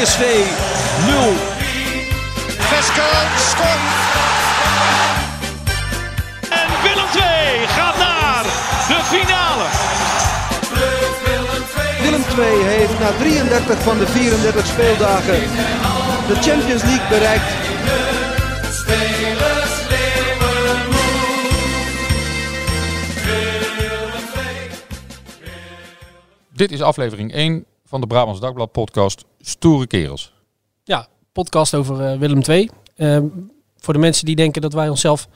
PSV 0. Vesker scoort. En Willem 2 gaat naar de finale. Willem twee Willem II heeft na 33 van de 34 speeldagen de Champions League bereikt. Dit is aflevering 1 van de Brabants Dagblad podcast Stoere Kerels. Ja, podcast over eh, Willem II. Ehm, voor de mensen die denken dat wij onszelf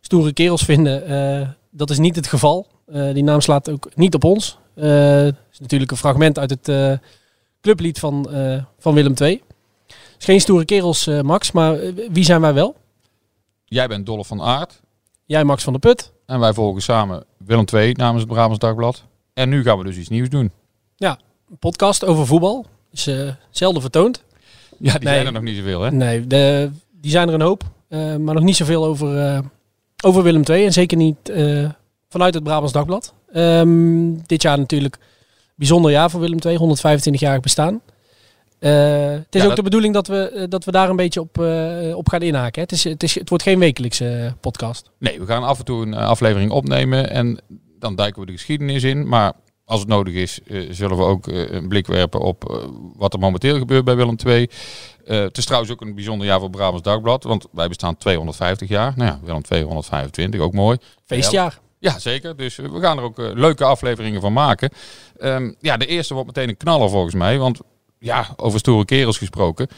stoere kerels vinden, eh, dat is niet het geval. Eh, die naam slaat ook niet op ons. Het is natuurlijk een fragment uit het clublied van, van Willem II. Is geen stoere kerels, Max, maar wie zijn wij wel? Jij bent Dolle van Aert Jij, Max van der Put. en wij volgen samen Willem 2 namens het Brabants Dagblad. En nu gaan we dus iets nieuws doen. Een podcast over voetbal. Is eh, zelden vertoond. Ja, die Nee. zijn er nog niet zoveel hè? Nee, de, die zijn er een hoop. eh, maar nog niet zoveel over, eh, over Willem II. En zeker niet vanuit het Brabants Dagblad. Ehm, dit jaar natuurlijk bijzonder jaar voor Willem II. 125-jarig bestaan. Eh, het is Ja, ook dat- de bedoeling dat we, dat we daar een beetje op, op gaan inhaken. Hè. Het, is, het, is, het wordt geen wekelijkse podcast. Nee, we gaan af en toe een aflevering opnemen en dan duiken we de geschiedenis in. Maar als het nodig is, eh, zullen we ook eh, een blik werpen op eh, wat er momenteel gebeurt bij Willem II. Het is trouwens ook een bijzonder jaar voor Brabants Dagblad, want wij bestaan 250 jaar. Nou ja, Willem 225, ook mooi. Feestjaar. Ja, zeker. Dus we gaan er ook leuke afleveringen van maken. Ehm, ja, de eerste wordt meteen een knaller volgens mij. Want ja, over stoere kerels gesproken.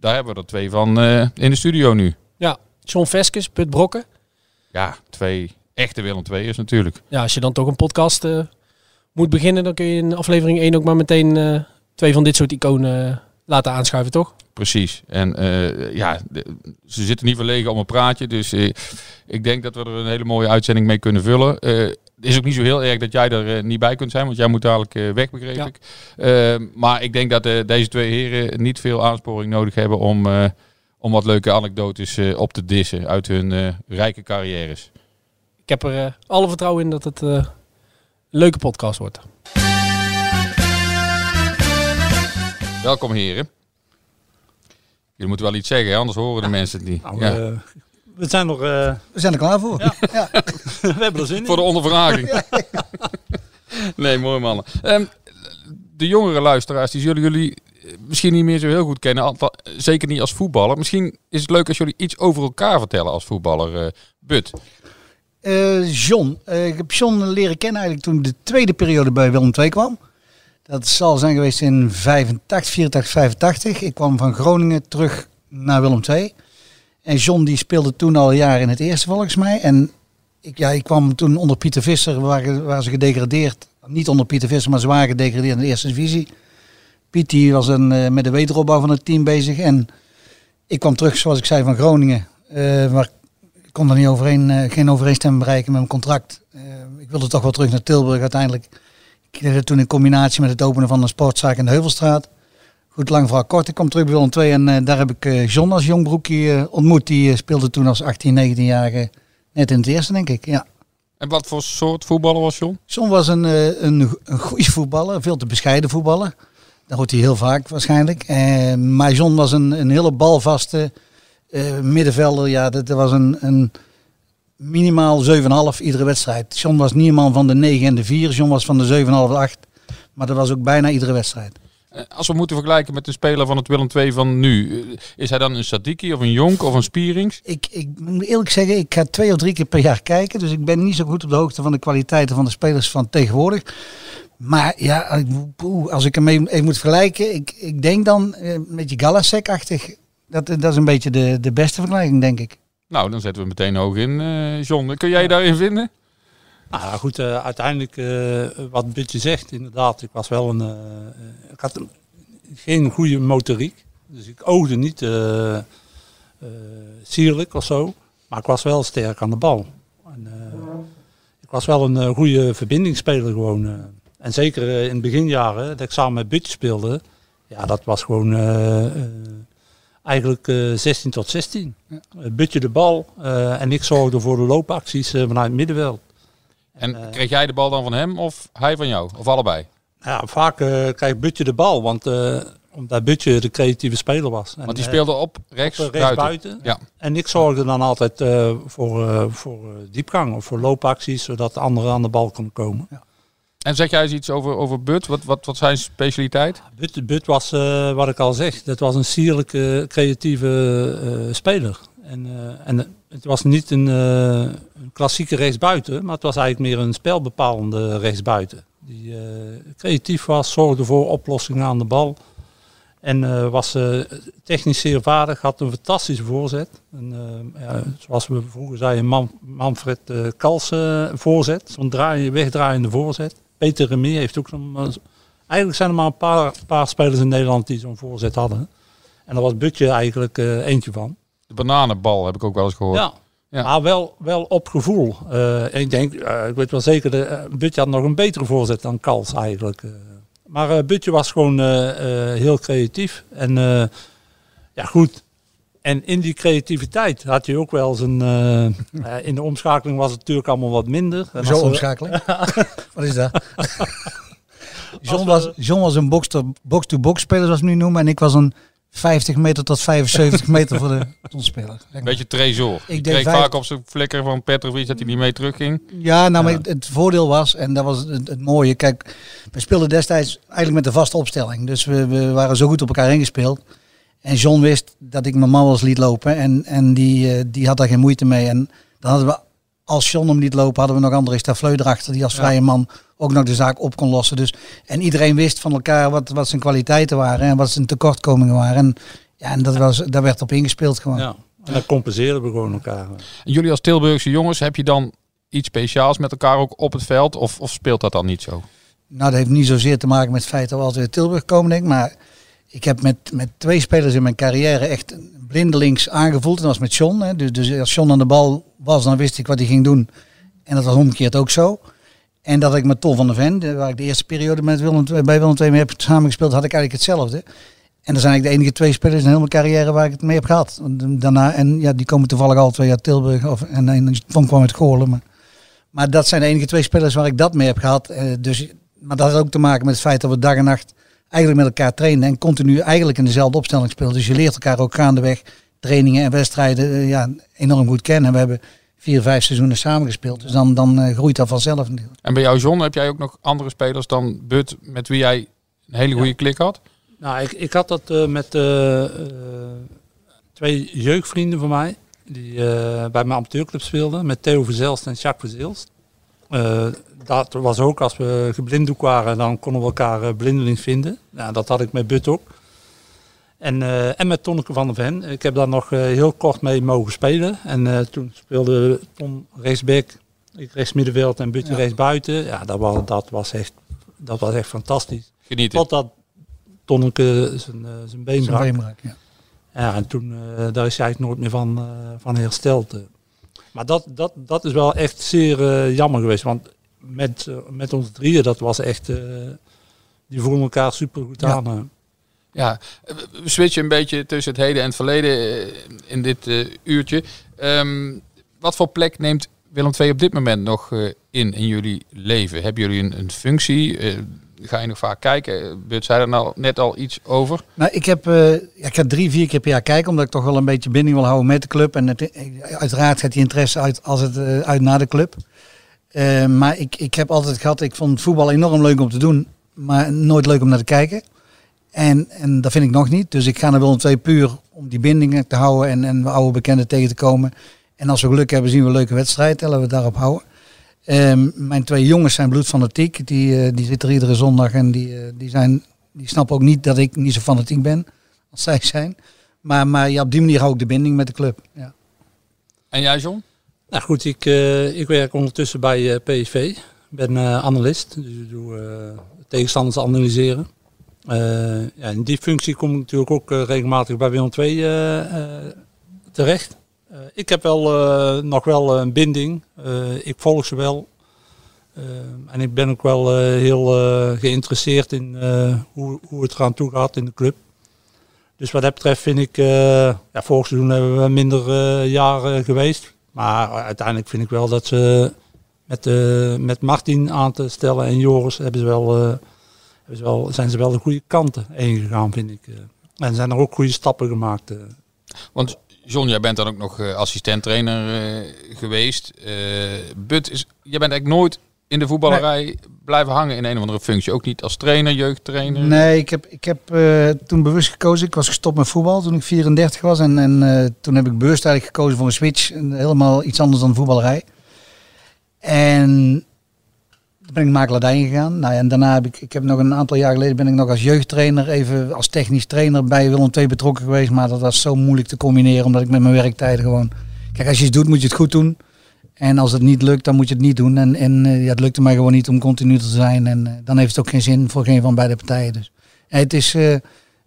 daar hebben we er twee van in de studio nu. Ja, John Veskes, Put Brokken. Ja, twee echte Willem II'ers natuurlijk. Ja, als je dan toch een podcast moet beginnen, dan kun je in aflevering 1 ook maar meteen eh, twee van dit soort iconen eh, laten aanschuiven, toch? Precies. En eh, ja, ze zitten niet verlegen om een praatje. Dus ik denk dat we er een hele mooie uitzending mee kunnen vullen. Het is ook niet zo heel erg dat jij er niet bij kunt zijn, want jij moet dadelijk weg, begreep Ja. ik. Maar ik denk dat deze twee heren niet veel aansporing nodig hebben om, om wat leuke anekdotes op te dissen uit hun rijke carrières. Ik heb er alle vertrouwen in dat het leuke podcast wordt. Welkom heren. Jullie moeten wel iets zeggen, anders horen de mensen het niet. Nou, Ja. eh, we zijn nog, eh, We zijn er klaar voor. Ja. we hebben er zin in. Voor de ondervraging. nee, mooi mannen. Ehm, de jongere luisteraars, die zullen jullie eh, misschien niet meer zo heel goed kennen. althans, Zeker niet als voetballer. Misschien is het leuk als jullie iets over elkaar vertellen als voetballer. eh But. Eh, John. Eh, ik heb John leren kennen eigenlijk toen de tweede periode bij Willem II kwam. Dat zal zijn geweest in 85, 84, 85. Ik kwam van Groningen terug naar Willem II. En John die speelde toen al jaren in het eerste volgens mij. En ik, ja, ik kwam toen onder Pieter Visser, waren, waren ze gedegradeerd. Niet onder Pieter Visser, maar ze waren gedegradeerd in de eerste divisie. Piet die was een, eh, met de wederopbouw van het team bezig. En ik kwam terug, zoals ik zei, van Groningen. eh, waar kon er niet overeen, eh, geen overeenstemming bereiken met mijn contract. Eh, ik wilde toch wel terug naar Tilburg uiteindelijk. Ik deed het toen in combinatie met het openen van een sportzaak in de Heuvelstraat. Goed, lang verhaal kort. Ik kwam terug bij Willem II en eh, daar heb ik eh, John als jongbroekje ontmoet. Die speelde toen als 18, 19-jarige net in het eerste, denk ik. Ja. En wat voor soort voetballer was John? John was een, een, een goede voetballer, veel te bescheiden voetballer. Dat hoort hij heel vaak waarschijnlijk. Maar John was een, een hele balvaste eh, middenvelder. Ja, dat, was een, een minimaal 7,5 iedere wedstrijd. John was niet man van de 9 en de 4. John was van de 7,5 en 8. Maar dat was ook bijna iedere wedstrijd. Eh, Als we moeten vergelijken met de speler van het Willem II van nu. eh, Is hij dan een Sadiki of een Jonk of een Spierings? Ik, ik moet eerlijk zeggen, ik ga twee of drie keer per jaar kijken. Dus ik ben niet zo goed op de hoogte van de kwaliteiten van de spelers van tegenwoordig. Maar ja, als ik hem even, moet vergelijken. Ik, ik denk dan een beetje Galasek-achtig. Dat, dat is een beetje de, de beste vergelijking, denk ik. Nou, dan zetten we meteen hoog in. eh, John, kun jij je daarin vinden? Nou ja, goed, eh, uiteindelijk eh, wat Butje zegt, inderdaad. Ik was wel een. eh, ik had een- geen goede motoriek. Dus ik oogde niet eh, eh, sierlijk of zo. Maar ik was wel sterk aan de bal. En, eh, ik was wel een goede verbindingsspeler gewoon. eh. En zeker in het beginjaren, dat ik samen met Butje speelde. Ja, dat was gewoon eh, eh, eigenlijk eh, 16 tot 16. Eh, Butje de bal eh, en ik zorgde voor de loopacties eh, vanuit het middenveld. En eh, kreeg jij de bal dan van hem of hij van jou? Of allebei? Ja, vaak eh, krijgt Butje de bal, want eh, omdat Butje de creatieve speler was. En, Want die eh, speelde op rechts, op, eh, rechts buiten. buiten. Ja. En ik zorgde dan altijd eh, voor, eh, voor eh, diepgang of voor loopacties, zodat de anderen aan de bal konden komen. En zeg jij eens iets over, over But? Wat, wat, wat zijn specialiteit? But, But was, eh, wat ik al zeg, dat was een sierlijke, creatieve eh, speler. En, eh, en het was niet een, klassieke rechtsbuiten, maar het was eigenlijk meer een spelbepalende rechtsbuiten. Die creatief was, zorgde voor oplossingen aan de bal. En was technisch zeer vaardig, had een fantastische voorzet. Ja, zoals we vroeger zeiden, Man, Manfred Kals eh, voorzet. Zo'n draai, wegdraaiende voorzet. Peter Remy heeft ook zo'n... eh, eigenlijk zijn er maar een paar, paar spelers in Nederland die zo'n voorzet hadden. En daar was Butje eigenlijk eh, eentje van. De bananenbal heb ik ook wel eens gehoord. Ja. Ja. Maar wel, wel op gevoel. Eh, ik denk, ik weet wel zeker, de, Butje had nog een betere voorzet dan Kals eigenlijk. Maar Butje was gewoon heel creatief. En ja, goed. En in die creativiteit had je ook wel zijn... eh, eh, in de omschakeling was het natuurlijk allemaal wat minder. En Zo omschakeling. Wat is dat? John was, John was een box-to- box-to-box speler, zoals we nu noemen. En ik was een 50 meter tot 75 meter voor de tonspeler. maar. Beetje trezor. Ik deed kreeg vijf- vaak op zijn flikker van Petrovic dat hij niet mee terugging. Ja, nou, maar het, het voordeel was, en dat was het, het mooie. Kijk, we speelden destijds eigenlijk met de vaste opstelling. Dus we, we waren zo goed op elkaar ingespeeld. En John wist dat ik mijn man wel eens liet lopen. En, en die, eh, die had daar geen moeite mee. En dan hadden we, als John hem liet lopen, hadden we nog André Stafleu erachter. Die als vrije man ook nog de zaak op kon lossen. Dus, en iedereen wist van elkaar wat, wat zijn kwaliteiten waren. En wat zijn tekortkomingen waren. En, ja, en dat was, daar werd op ingespeeld gewoon. Ja. En dan compenseerden we gewoon elkaar. En jullie als Tilburgse jongens, heb je dan iets speciaals met elkaar ook op het veld? Of, of speelt dat dan niet zo? Nou, dat heeft niet zozeer te maken met het feit dat we altijd uit Tilburg komen, denk ik. Maar ik heb met, met twee spelers in mijn carrière echt blindelings aangevoeld. En dat was met John. Hè. Dus, dus als John aan de bal was, dan wist ik wat hij ging doen. En dat was omgekeerd ook zo. En dat ik met Ton van der Ven, waar ik de eerste periode met Willem, bij Willem mee heb samengespeeld, had ik eigenlijk hetzelfde. En dat zijn eigenlijk de enige twee spelers in heel mijn carrière waar ik het mee heb gehad. Daarna, en ja, die komen toevallig al twee uit Tilburg. Of, en, en Ton kwam uit Goorlen. Maar, maar dat zijn de enige twee spelers waar ik dat mee heb gehad. Eh, dus, maar dat had ook te maken met het feit dat we dag en nacht eigenlijk met elkaar trainen. En continu eigenlijk in dezelfde opstelling spelen. Dus je leert elkaar ook gaandeweg trainingen en wedstrijden eh, ja, enorm goed kennen. En we hebben vier, vijf seizoenen samengespeeld. Dus dan, dan eh, groeit dat vanzelf natuurlijk. En bij jou, John, heb jij ook nog andere spelers dan But met wie jij een hele goede klik had? Nou, ik, ik had dat eh, met eh, eh, twee jeugdvrienden van mij. Die eh, bij mijn amateurclub speelden. Met Theo Verzelst en Jacques Verzeelst. Dat was ook als we geblinddoekt waren. Dan konden we elkaar eh, blindelings vinden. Nou, dat had ik met But ook. En, eh, en met Tonneke van der Ven. Ik heb daar nog eh, heel kort mee mogen spelen. En eh, toen speelde Ton rechtsback, ik rechtsmiddenveld en Butje Ja. rechtsbuiten. Ja, dat was, dat, was echt, dat was echt fantastisch. Genieten. Totdat Tonneke zijn, zijn been Zijn brak. ja. Ja, en toen, eh, daar is hij eigenlijk nooit meer van, eh, van hersteld. Maar dat, dat, dat is wel echt zeer jammer geweest. Want met, eh, met ons drieën, dat was echt... eh, die voelden elkaar super goed Ja. aan. eh. Ja, we switchen een beetje tussen het heden en het verleden eh, in dit eh, uurtje. Ehm, wat voor plek neemt Willem II op dit moment nog eh, in in jullie leven? Hebben jullie een, een functie? Ga je nog vaak kijken? Bert zei er nou net al iets over. Nou, ik heb, eh, ja, ik ga drie, vier keer per jaar kijken, omdat ik toch wel een beetje binding wil houden met de club. En het, uiteraard gaat die interesse uit als het eh, uit naar de club. Eh, maar ik, ik heb altijd gehad, ik vond voetbal enorm leuk om te doen, maar nooit leuk om naar te kijken. En, en dat vind ik nog niet. Dus ik ga naar Willem II puur om die bindingen te houden en, en oude bekenden tegen te komen. En als we geluk hebben, zien we een leuke wedstrijd. Laten we daarop houden. Ehm, mijn twee jongens zijn bloedfanatiek. Die, eh, die zitten er iedere zondag en die, eh, die, zijn, die snappen ook niet dat ik niet zo fanatiek ben als zij zijn. Maar, maar ja, op die manier hou ik de binding met de club. Ja. En jij, John? Nou goed, ik, eh, ik werk ondertussen bij eh, PSV. Ik ben eh, analist, dus ik doe tegenstanders analyseren. Ja, in die functie kom ik natuurlijk ook regelmatig bij Willem II terecht. Ik heb wel, nog wel een binding. Ik volg ze wel. En ik ben ook wel heel geïnteresseerd in hoe, hoe het eraan toe gaat in de club. Dus wat dat betreft vind ik, ja, vorig seizoen hebben we minder jaren geweest. Maar uiteindelijk vind ik wel dat ze met, eh, met Martin aan te stellen en Joris hebben ze wel, eh, hebben ze wel, zijn ze wel de goede kanten ingegaan, vind ik. eh. En zijn er ook goede stappen gemaakt. eh. Want John, jij bent dan ook nog assistent-trainer geweest. But, is, jij bent eigenlijk nooit in de voetballerij blijven hangen in een of andere functie. Ook niet als trainer, jeugdtrainer. Nee, ik heb, ik heb eh, toen bewust gekozen. Ik was gestopt met voetbal toen ik 34 was. En, en eh, toen heb ik bewust eigenlijk gekozen voor een switch. Helemaal iets anders dan voetballerij. En toen ben ik makelaardij gegaan. Nou ja, en daarna heb ik, ik heb nog een aantal jaar geleden ben ik nog als jeugdtrainer, even als technisch trainer bij Willem II betrokken geweest. Maar dat was zo moeilijk te combineren, omdat ik met mijn werktijden gewoon... Kijk, als je iets doet, moet je het goed doen. En als het niet lukt, dan moet je het niet doen. En, en eh, ja, het lukte mij gewoon niet om continu te zijn. En eh, dan heeft het ook geen zin voor geen van beide partijen. Dus ja, het is... eh,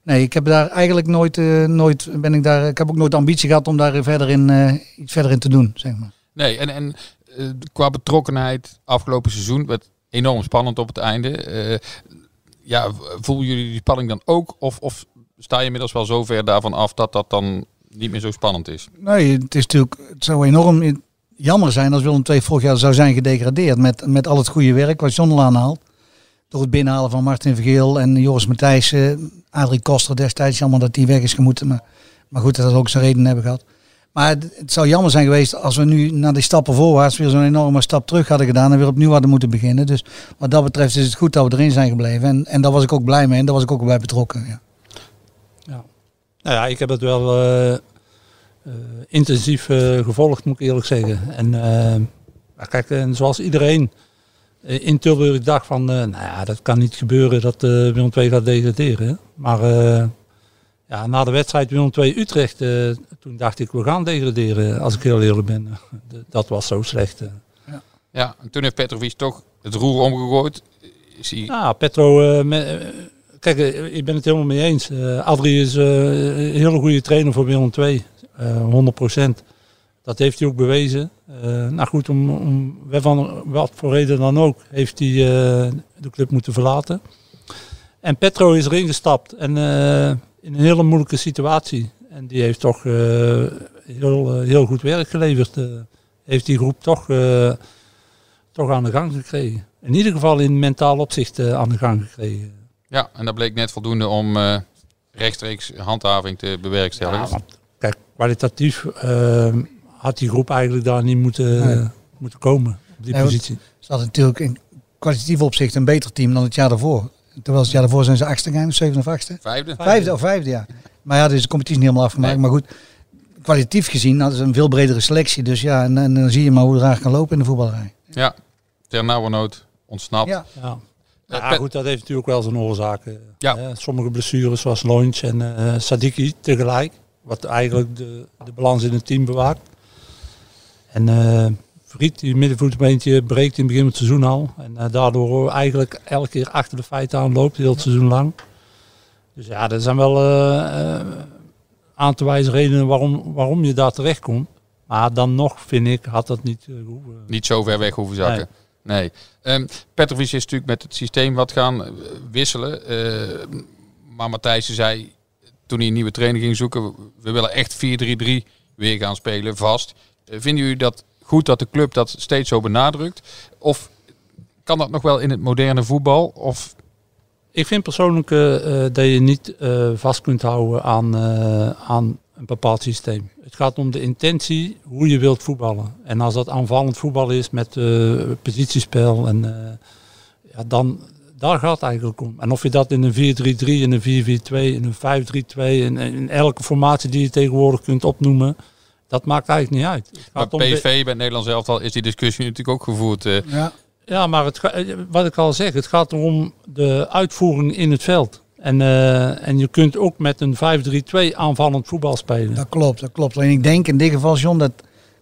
nee, ik heb daar eigenlijk nooit, eh, nooit ben ik daar... Ik heb ook nooit de ambitie gehad om daar verder in, eh, iets verder in te doen, zeg maar. Nee, en, en eh, qua betrokkenheid afgelopen seizoen werd enorm spannend op het einde. Eh, ja, voelen jullie die spanning dan ook? Of, of sta je inmiddels wel zo ver daarvan af dat dat dan niet meer zo spannend is? Nee, het is natuurlijk... Het zou enorm jammer zijn als Willem II vorig jaar zou zijn gedegradeerd. Met, met al het goede werk wat John al aanhaalt. Door het binnenhalen van Martin Vergeel en Joris Matthijssen. Adrie Koster destijds. Jammer dat die weg is gemoeten. Maar, maar goed, dat had ook zijn reden hebben gehad. Maar het, zou jammer zijn geweest als we nu na die stappen voorwaarts weer zo'n enorme stap terug hadden gedaan en weer opnieuw hadden moeten beginnen. Dus wat dat betreft is het goed dat we erin zijn gebleven. En, en daar was ik ook blij mee en daar was ik ook bij betrokken. Ja. Nou ja, ik heb het wel eh, intensief eh, gevolgd, moet ik eerlijk zeggen. En eh, ja, kijk, en zoals iedereen eh, in Tilburg dacht van, eh, nou ja, dat kan niet gebeuren dat eh Willem II gaat degraderen. Maar eh, ja, na de wedstrijd Willem II Utrecht, eh, toen dacht ik, we gaan degraderen, als ik heel eerlijk ben. Dat was zo slecht. eh. Ja, en toen heeft Petrovic toch het roer omgegooid. Hij... Ja, Petro, eh, me- eh, kijk, eh, ik ben het helemaal mee eens. Eh Adrie is eh, een hele goede trainer voor Willem II, eh 100%. Dat heeft hij ook bewezen. Eh, nou goed, om, om van wat voor reden dan ook, heeft hij eh, de club moeten verlaten. En Petro is erin gestapt en eh, in een hele moeilijke situatie. En die heeft toch eh, heel, eh, heel goed werk geleverd. eh, heeft die groep toch, eh, toch aan de gang gekregen. In ieder geval in mentaal opzicht eh, aan de gang gekregen. Ja, en dat bleek net voldoende om eh, rechtstreeks handhaving te bewerkstelligen. Ja, want, kijk, kwalitatief eh, had die groep eigenlijk daar niet moeten, Nee. moeten komen op die Nee, positie. Ze hadden natuurlijk in kwalitatief opzicht een beter team dan het jaar daarvoor. Terwijl het jaar daarvoor zijn ze achtste gegaan, zevende of achtste. Vijfde? Vijfde of vijfde, ja. Maar ja, dus de competitie niet helemaal afgemaakt. Nee. Maar goed, kwalitatief gezien hadden ze een veel bredere selectie. Dus ja, en, en dan zie je maar hoe het raar kan lopen in de voetballerij. Ja, ter nauwernood ontsnapt. Ja. Ja. Eh, Ja, Pet- goed, dat heeft natuurlijk wel zijn oorzaken. Ja. Hè. Sommige blessures zoals Lounge en eh Sadiki tegelijk. Wat eigenlijk de, de balans in het team bewaakt. En Vriet, die middenvoetsbeentje, breekt in het begin van het seizoen al. En eh, daardoor eigenlijk elke keer achter de feiten aanloopt, heel het seizoen lang. Dus ja, er zijn wel eh, aan te wijzen redenen waarom, waarom je daar terecht komt. Maar dan nog, vind ik, had dat niet gehoeven. Niet zo ver weg hoeven zakken. Nee. Ehm, Petrovic is natuurlijk met het systeem wat gaan wisselen. Maar Matthijssen zei toen hij een nieuwe trainer ging zoeken, we willen echt 4-3-3 weer gaan spelen, vast. Eh, vinden jullie dat goed dat de club dat steeds zo benadrukt? Of kan dat nog wel in het moderne voetbal? Of Ik vind persoonlijk eh, eh, dat je niet vast kunt houden aan, aan een bepaald systeem. Het gaat om de intentie, hoe je wilt voetballen. En als dat aanvallend voetbal is met positiespel, en, ja, dan daar gaat het eigenlijk om. En of je dat in een 4-3-3, in een 4-4-2, in een 5-3-2, in, in elke formatie die je tegenwoordig kunt opnoemen, dat maakt eigenlijk niet uit. Het om de- PSV, bij het Nederlands elftal, is die discussie natuurlijk ook gevoerd. eh. Ja. Ja, maar het, ga- eh, wat ik al zeg, het gaat erom de uitvoering in het veld. En, eh, en je kunt ook met een 5-3-2 aanvallend voetbal spelen. Dat klopt, dat klopt. Alleen ik denk in dit geval, John, dat,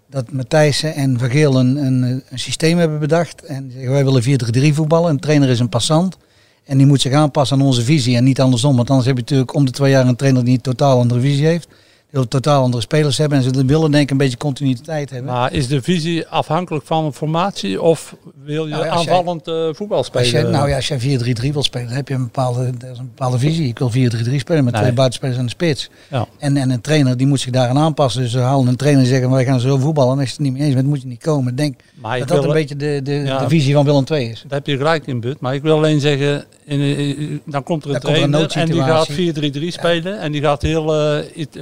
dat Matthijssen en een, een, een systeem hebben bedacht. En zeggen, wij willen 4-3-3 voetballen. Een trainer is een passant. En die moet zich aanpassen aan onze visie en niet andersom. Want anders heb je natuurlijk om de twee jaar een trainer die een totaal andere visie heeft. Wil totaal andere spelers hebben. En ze willen denk ik een beetje continuïteit hebben. Maar is de visie afhankelijk van een formatie of wil je Nou ja, jij- aanvallend eh, voetbal Als spelen? jij, nou ja, als jij 4-3-3 wil spelen, dan heb je een bepaalde, is een bepaalde visie. Ik wil 4-3-3 spelen met Nee. twee buitenspelers en een spits. Ja. En, en een trainer die moet zich daaraan aanpassen. Dus ze halen een trainer die zeggen, wij gaan zo voetballen. En als je het niet mee eens bent, moet je niet komen. Ik denk Maar dat dat wil- een beetje de, de, Ja. de visie van Willem II is. Daar heb je gelijk in, But. Maar ik wil alleen zeggen, in, in- dan komt er een Dan komt er een trainer en die gaat noodsituatie. 4-3-3 spelen. En die gaat heel uh, it,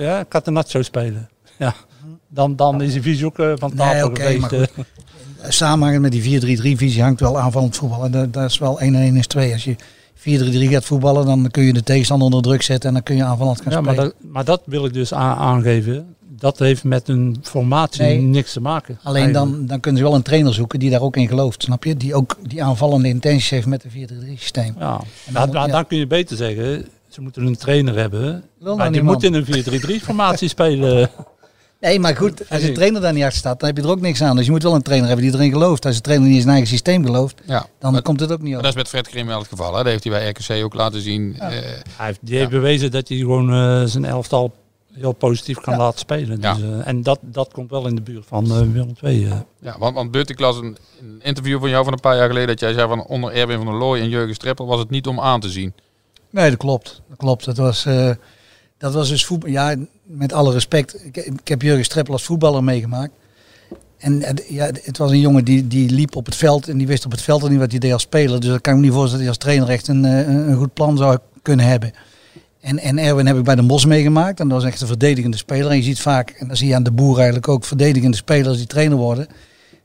ja, Catenaccio spelen. Ja. Dan, dan is die visie ook eh, van tafel Nee, geweest. maar eh. Samenhangend met die 4-3-3 visie hangt wel aanvallend voetbal. En dat, dat is wel 1 en 1 is 2. Als je 4-3-3 gaat voetballen, dan kun je de tegenstander onder druk zetten. En dan kun je aanvallend gaan Ja, maar spelen. dat, maar dat wil ik dus aangeven. Dat heeft met een formatie Nee. niks te maken. Alleen eigenlijk. dan, dan kunnen ze wel een trainer zoeken die daar ook in gelooft, snap je? Die ook die aanvallende intenties heeft met de 4-3-3 systeem. Ja. En dan- dan, ja. dan kun je beter zeggen, ze moeten een trainer hebben. Wil maar die moet in een 4-3-3 formatie spelen. Nee, maar goed, als de ik. trainer daar niet achter staat, dan heb je er ook niks aan. Dus je moet wel een trainer hebben die erin gelooft. Als de trainer niet in zijn eigen systeem gelooft, Ja, dan maar, komt het ook niet op. dat is met Fred Grim wel het geval. Hè? Dat heeft hij bij RKC ook laten zien. Eh, Hij heeft, die heeft bewezen dat hij gewoon eh, zijn elftal heel positief kan Ja. laten spelen. Dus, eh, en dat, dat komt wel in de buurt van Willem II. ja, want, want Bert, ik las een, een interview van jou van een paar jaar geleden. Dat jij zei van onder Erwin van der Looy en Jurgen Streppel was het niet om aan te zien. Nee, dat klopt. Dat klopt. Dat was, eh, dat was dus voetbal. Ja, met alle respect. Ik, ik heb Jurgen Streppel als voetballer meegemaakt. En ja, het was een jongen die, die liep op het veld en die wist op het veld niet wat hij deed als speler. Dus dat kan ik niet voorstellen dat hij als trainer echt een, eh, een, een goed plan zou kunnen hebben. En, en Erwin heb ik bij de Bos meegemaakt. En dat was echt een verdedigende speler. En je ziet vaak, en dan zie je aan de boer eigenlijk ook, verdedigende spelers die trainer worden.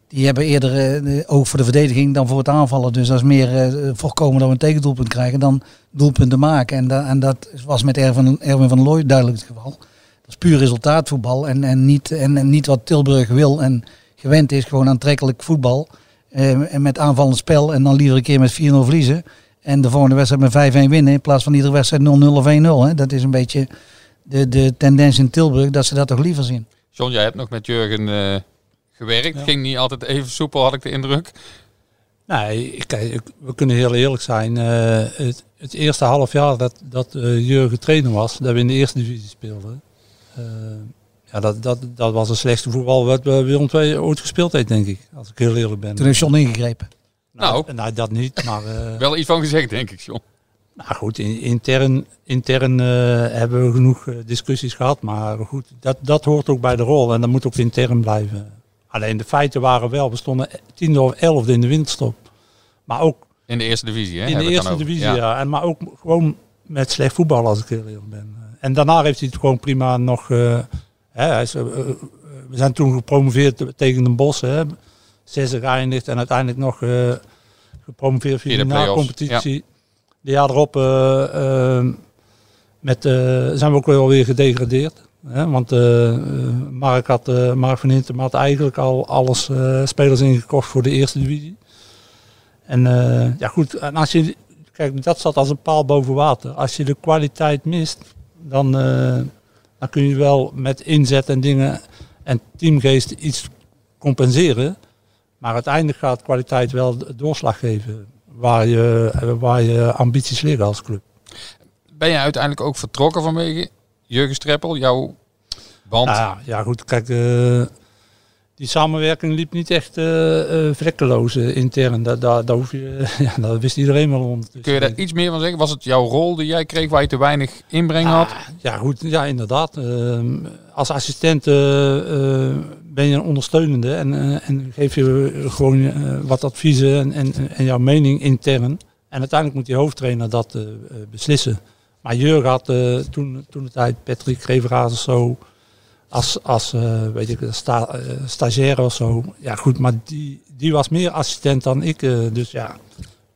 Die hebben eerder eh, de oog voor de verdediging dan voor het aanvallen. Dus dat is meer eh, voorkomen dat we een tegendoelpunt krijgen dan doelpunten maken. En, en dat was met Erwin, Erwin van Looy duidelijk het geval. Dat is puur resultaatvoetbal en, en, niet, en, niet wat Tilburg wil en gewend is. Gewoon aantrekkelijk voetbal eh, en met aanvallend spel. En dan liever een keer met 4-0 verliezen. En de volgende wedstrijd met 5-1 winnen in plaats van iedere wedstrijd 0-0 of 1-0. Hè. Dat is een beetje de, de tendens in Tilburg dat ze dat toch liever zien. John, jij hebt nog met Jurgen gewerkt. Ging niet altijd even soepel, had ik de indruk. Nee, ik- kijk, we kunnen heel eerlijk zijn. eh, het, het eerste half jaar dat, dat eh, Jurgen trainer was, dat we in de eerste divisie speelden. eh, ja, dat, dat, dat was het slechtste voetbal wat eh, Willem II ooit gespeeld heeft, denk ik. Als ik heel eerlijk ben. Toen heeft John ingegrepen. Nou. nou dat niet, maar... eh, Wel iets van gezegd, denk ik, John. Nou goed, in- intern, intern eh, hebben we genoeg discussies gehad. Maar goed, dat, dat hoort ook bij de rol. En dat moet ook intern blijven. Alleen de feiten waren wel, we stonden tiende of elfde in de winterstop. Maar ook In de eerste divisie, hè? in de eerste divisie, ja. En, maar ook gewoon met slecht voetbal, als ik heel eerlijk ben. En daarna heeft hij het gewoon prima nog... eh, hè, is, eh, eh, we zijn toen gepromoveerd tegen Den Bosch. Hè, zesde geëindigd en uiteindelijk nog eh, gepromoveerd via de de na-competitie. De jaar erop met, zijn we ook wel weer gedegradeerd. Want eh, Mark, had, eh, Mark van Hintem had eigenlijk al alles eh, spelers ingekocht voor de eerste divisie. En ja goed, en als je, kijk, dat zat als een paal boven water. Als je de kwaliteit mist, dan, dan kun je wel met inzet en dingen en teamgeest iets compenseren. Maar uiteindelijk gaat kwaliteit wel doorslag geven waar je, waar je ambities liggen als club. Ben je uiteindelijk ook vertrokken vanwege Jurgen Streppel? Jouw band? Ja, ja, goed, kijk, eh, die samenwerking liep niet echt eh, vlekkeloos intern. Dat, dat, dat, hoef je, ja, dat wist iedereen wel ondertussen. Kun je daar iets meer van zeggen? Was het jouw rol die jij kreeg waar je te weinig inbreng had? Ja, goed, ja, inderdaad. Ehm, als assistent ben je een ondersteunende en, en geef je gewoon wat adviezen en, en, en jouw mening intern. En uiteindelijk moet die hoofdtrainer dat beslissen. Maar Jurgen had eh, toen, toen de tijd Patrick Greveraz of zo als, als eh, weet ik, sta, eh, stagiair of zo. Ja goed, maar die, die was meer assistent dan ik. eh, dus ja,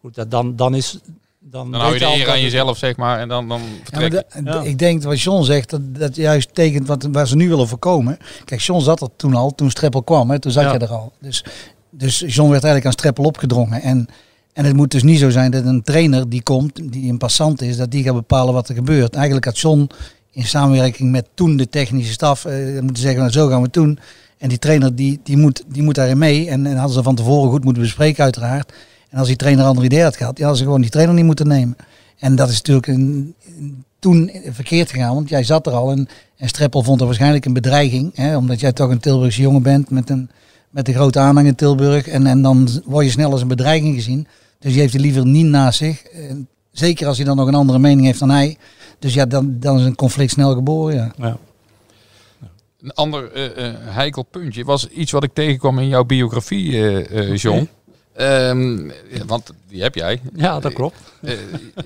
goed, dat, dan, dan is... Dan, Dan hou je de eer aan jezelf, zeg maar, en dan, dan Ja, maar vertrek de- Ja. Ik denk wat John zegt, dat, dat juist tekent wat, waar ze nu willen voorkomen. Kijk, John zat er toen al, toen Streppel kwam, hè, toen zat Ja. je er al. Dus, dus John werd eigenlijk aan Streppel opgedrongen. En, en het moet dus niet zo zijn dat een trainer die komt, die een passant is, dat die gaat bepalen wat er gebeurt. Eigenlijk had John in samenwerking met toen de technische staf eh, moeten zeggen, nou, zo gaan we het doen. En die trainer die, die, moet, die moet daarin mee. En, en hadden ze van tevoren goed moeten bespreken uiteraard. En als die trainer een ander idee had gehad, ja, hadden ze gewoon die trainer niet moeten nemen. En dat is natuurlijk een- toen verkeerd gegaan, want jij zat er al en, en Streppel vond er waarschijnlijk een bedreiging. Hè, omdat jij toch een Tilburgse jongen bent met een, met een grote aanhang in Tilburg. En, en dan word je snel als een bedreiging gezien. Dus die heeft hij liever niet naast zich. En zeker als hij dan nog een andere mening heeft dan hij. Dus ja, dan, dan is een conflict snel geboren. Ja. Ja. Een ander eh, eh, heikel puntje was iets wat ik tegenkwam in jouw biografie, eh, eh, John. Ehm, ja, want die heb jij. ja, dat klopt.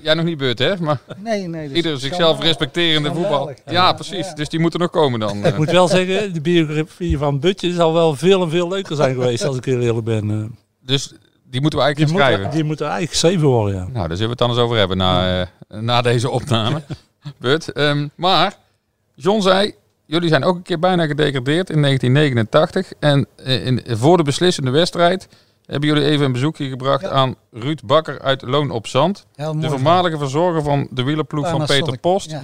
Jij nog niet beurt, hè? Maar Nee, nee. dus ieder zichzelf respecterende voetbal. Ja, precies. Dus die moeten nog komen dan. Ik moet wel zeggen, de biografie van Butje zal wel veel en veel leuker zijn geweest als ik heel eerlijk ben. Eh, Dus die moeten we Die eigenlijk moet, gaan schrijven. die moet er eigenlijk geschreven worden, ja. Nou, daar zullen we het dan eens over hebben na, eh, na deze opname. Bert. Ehm, maar, John zei, jullie zijn ook een keer bijna gedegradeerd in 1989. En eh, in, voor de beslissende wedstrijd hebben jullie even een bezoekje gebracht Ja. aan Ruud Bakker uit Loon op Zand. De voormalige verzorger van de wielerploeg van Panasonic. Peter Post. Ja.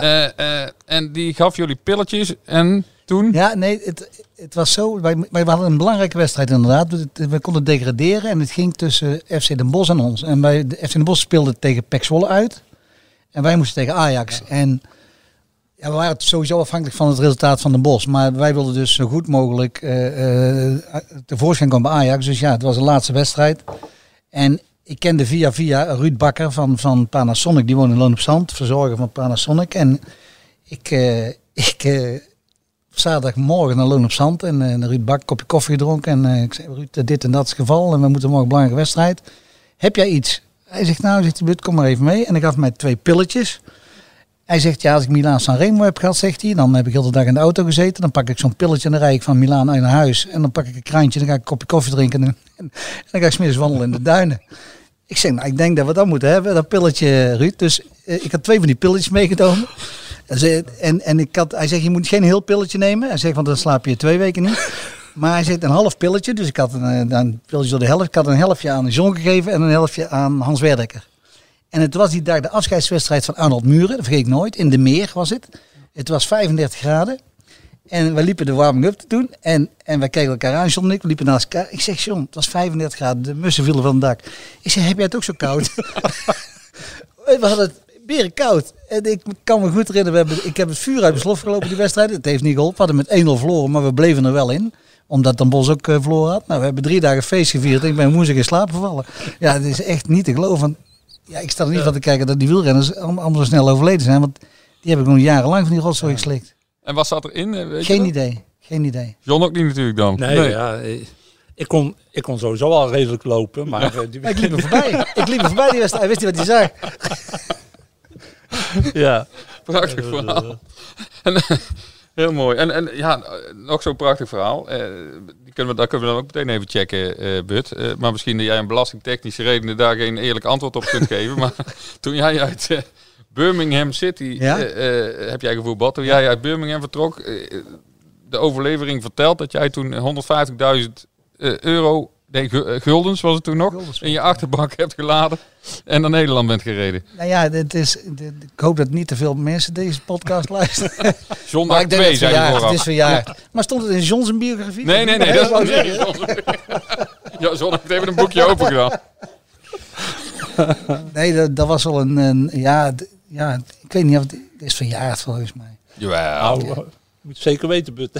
Eh, eh, en die gaf jullie pilletjes en toen... Ja, nee, het, het was zo. Wij, wij hadden een belangrijke wedstrijd inderdaad. We, we konden degraderen en het ging tussen FC Den Bosch en ons. En wij, de FC Den Bosch speelde tegen PEC Zwolle uit. En wij moesten tegen Ajax. En ja, we waren sowieso afhankelijk van het resultaat van Den Bosch. Maar wij wilden dus zo goed mogelijk eh, eh, tevoorschijn komen bij Ajax. Dus ja, het was de laatste wedstrijd. En ik kende via via Ruud Bakker van, van Panasonic. Die woonde in Loon op Zand, verzorger van Panasonic. En ik, eh, ik zaterdagmorgen naar Loon op Zand en eh, Ruud Bak een kopje koffie gedronken. En eh, ik zei, Ruud, eh, dit en dat is het geval en we moeten morgen een belangrijke wedstrijd. Heb jij iets? Hij zegt, nou, zegt "Bud, kom maar even mee. En hij gaf mij twee pilletjes. Hij zegt, ja, als ik Milaan Sanremo heb gehad, zegt hij, dan heb ik heel de dag in de auto gezeten. Dan pak ik zo'n pilletje en dan rijd ik van Milaan naar huis. En dan pak ik een kraantje en dan ga ik een kopje koffie drinken. En, dan ga ik smiddags wandelen in de duinen. Ik zeg, nou, ik denk dat we dat moeten hebben, dat pilletje, Ruud. Dus ik had twee van die pilletjes meegenomen. En, en, en ik had, hij zegt, je moet geen heel pilletje nemen. Hij zegt, want dan slaap je twee weken niet. Maar hij zegt een half pilletje. Dus ik had een, eh, een pilletje door de helft. Ik had een helftje aan John gegeven en een helftje aan Hans Werdekker. En het was die dag de afscheidswedstrijd van Arnold Muren. Dat vergeet ik nooit. In de Meer was het. Het was 35 graden. En we liepen de warming-up te doen. En, en wij keken elkaar aan, John en ik. We liepen naast elkaar. Ik zeg, John, het was 35 graden. De mussen vielen van het dak. Ik zeg, heb jij het ook zo koud? we hadden het koud. En ik kan me goed herinneren, we hebben, ik heb het vuur uit mijn slof gelopen die wedstrijd. Het heeft niet geholpen. We hadden met 1-0 verloren, maar we bleven er wel in. Omdat Dan Bos ook eh, verloren had. Nou, we hebben drie dagen feest gevierd. en Ik ben woensdag in slaap gevallen. Ja, het is echt niet te geloven. Ja, ik sta er niet van te kijken dat die wielrenners allemaal zo snel overleden zijn. Want die hebben gewoon jarenlang van die rotzooi geslikt. En wat zat erin? eh, weet je Geen idee. Geen idee. John ook niet natuurlijk dan. Nee, ja. eh, Ik kon, ik kon sowieso al redelijk lopen, maar... die- Maar ik liep er voorbij. ik liep er voorbij die wedstrijd. Hij wist niet wat hij zag. ja. Prachtig verhaal. En, heel mooi. En, en ja, nog zo'n prachtig verhaal. Eh, die kunnen we, daar kunnen we dan ook meteen even checken, eh Bud. Eh, maar misschien dat jij een belastingtechnische redenen daar geen eerlijk antwoord op kunt geven. Maar toen jij uit Birmingham City Ja? heb jij gevoetbald. Toen jij uit Birmingham vertrok, de overlevering vertelt dat jij toen 150.000 eh, euro, nee, eh, guldens was het toen nog, Guldens, in je achterbak hebt geladen en naar Nederland bent gereden. Nou ja, dit is, dit- ik hoop dat niet te veel mensen deze podcast luisteren. John Maar dag ik denk 2 dat zei het je vooraf. Het is verjaard. Maar stond het in John zijn biografie? Nee, nee, nee. Ja, Dat is. Ja, John heeft even een boekje open gedaan. Nee, dat, dat was wel een, een ja, d- ja, ik weet niet of het, het is verjaard volgens mij. Jawel. Nou, eh, moet je zeker weten, But.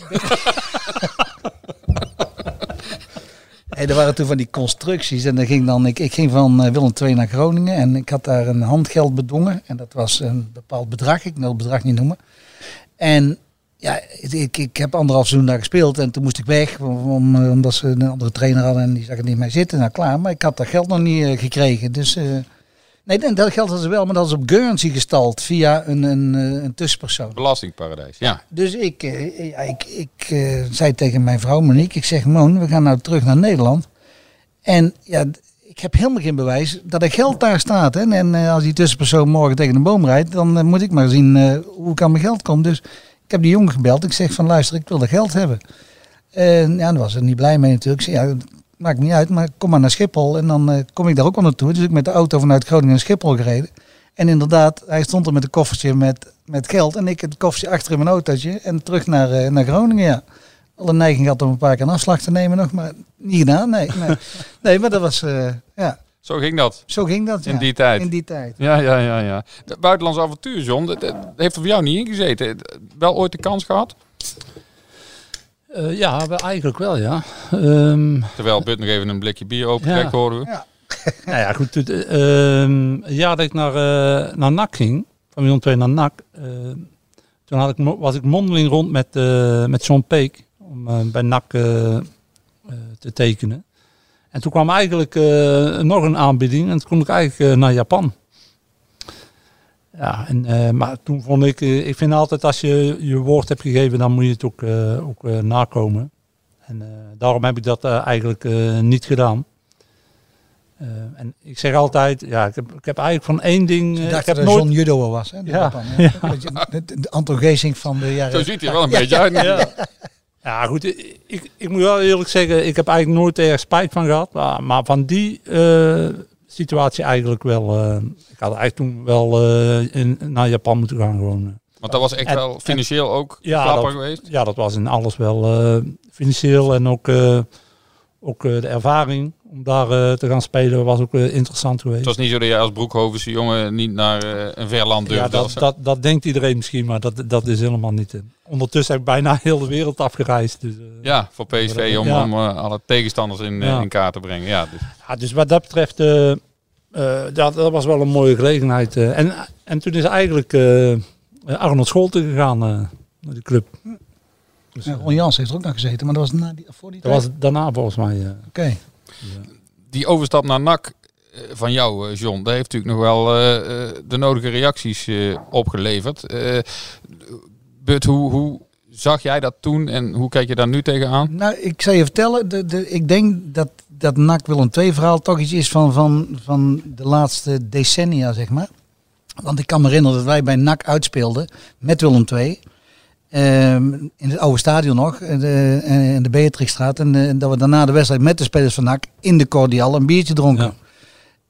Hey, er waren toen van die constructies en dan ging dan, ik, ik ging van eh, Willem II naar Groningen en ik had daar een handgeld bedongen en dat was een bepaald bedrag, ik wil het bedrag niet noemen. En ja, ik, ik heb anderhalf seizoen daar gespeeld en toen moest ik weg eh, omdat ze een andere trainer hadden en die zag er niet mee zitten. Nou klaar, maar ik had dat geld nog niet eh, gekregen. Dus nee, en dat geld hadden ze wel, maar dat was op Guernsey gestald via een, een, eh, een tussenpersoon. Belastingparadijs, ja. Dus ik, eh, ja, ik, ik eh, zei tegen mijn vrouw Monique, ik zeg Moon, we gaan nou terug naar Nederland. En ja, ik heb helemaal geen bewijs dat er geld daar staat. Hè? En eh, als die tussenpersoon morgen tegen een boom rijdt, dan eh, moet ik maar zien eh, hoe ik aan mijn geld kom. Dus ik heb die jongen gebeld. Ik zeg van luister, ik wil dat geld hebben. En ja, daar was er niet blij mee natuurlijk. Ik zei, ja, maakt niet uit, maar kom maar naar Schiphol. En dan eh, kom ik daar ook wel naartoe. Dus ik met de auto vanuit Groningen naar Schiphol gereden. En inderdaad, hij stond er met een koffertje met, met geld. En ik het koffertje achter in mijn autootje. En terug naar, eh, naar Groningen, ja. Al een neiging had om een paar keer een afslag te nemen nog. Maar niet gedaan, nee. Nee, nee maar dat was, eh, ja. Zo ging dat. Zo ging dat, In ja. die tijd. In die tijd. Ja, ja, ja. ja. De buitenlands avontuur, John, dat, dat heeft er voor jou niet ingezeten. Wel ooit de kans gehad? Eh, ja, wel, eigenlijk wel, ja. Ehm, Terwijl Bud nog even een blikje bier opentrekt, Ja. hoorden we. Ja. nou ja, goed. het, eh, ehm, een jaar dat ik naar, eh, naar NAC ging, van Willem II naar NAC, eh, toen had ik, was ik mondeling rond met, eh, met John Peek om bij NAC te tekenen. En toen kwam eigenlijk eh, nog een aanbieding en toen kon ik eigenlijk naar Japan. Ja, en, eh, maar toen vond ik, eh, ik vind altijd als je je woord hebt gegeven, dan moet je het ook, eh, ook nakomen. En eh, daarom heb ik dat eh, eigenlijk eh, niet gedaan. Eh, en ik zeg altijd, ja, ik heb, ik heb eigenlijk van één ding. Ik dachten heb dat nooit. John Judo was, hè? de Ja, Japan, hè? De, Anton van de jaren... Zo ziet hij wel een beetje uit. Ja. ja, goed. Ik, ik, ik moet wel eerlijk zeggen, ik heb eigenlijk nooit erg spijt van gehad. Maar, maar van die eh, situatie eigenlijk wel. eh, ik had eigenlijk toen wel eh, in, naar Japan moeten gaan gewoon. Want dat was echt En- wel financieel ook Ja, dat- geweest. Ja, dat was in alles wel eh, financieel en ook, ook de ervaring om daar eh, te gaan spelen was ook eh, interessant geweest. Het was niet zo dat je als Broekhovense jongen niet naar eh, een ver land Ja, durfde. dat, of zo. dat, dat denkt iedereen misschien, maar dat, dat is helemaal niet. Ondertussen heb ik bijna heel de wereld afgereisd. Dus, eh, ja, voor PSV om, Ja. om alle tegenstanders in, Ja. in kaart te brengen. Ja, dus. Ja, dus wat dat betreft, dat, dat was wel een mooie gelegenheid. eh. en, en toen is eigenlijk eh, Arnold Scholten gegaan eh, naar de club. Dus, Ja, Ron Jans heeft er ook nog gezeten, maar dat was na die, voor die dat tijd. was daarna volgens mij. Oké. Die overstap naar NAC eh, van jou, eh, John, dat heeft natuurlijk nog wel eh, de nodige reacties opgeleverd. Eh Bud, hoe, hoe zag jij dat toen en hoe kijk je daar nu tegenaan? Nou, ik zal je vertellen, de, de, ik denk dat dat NAC Willem II verhaal toch iets is van, van, van de laatste decennia, zeg maar. Want ik kan me herinneren dat wij bij NAC uitspeelden met Willem II. Ehm, in het oude stadion nog, de, eh, in de Beatrixstraat. En eh, dat we daarna de wedstrijd met de spelers van NAC in de cordial een biertje dronken. Ja.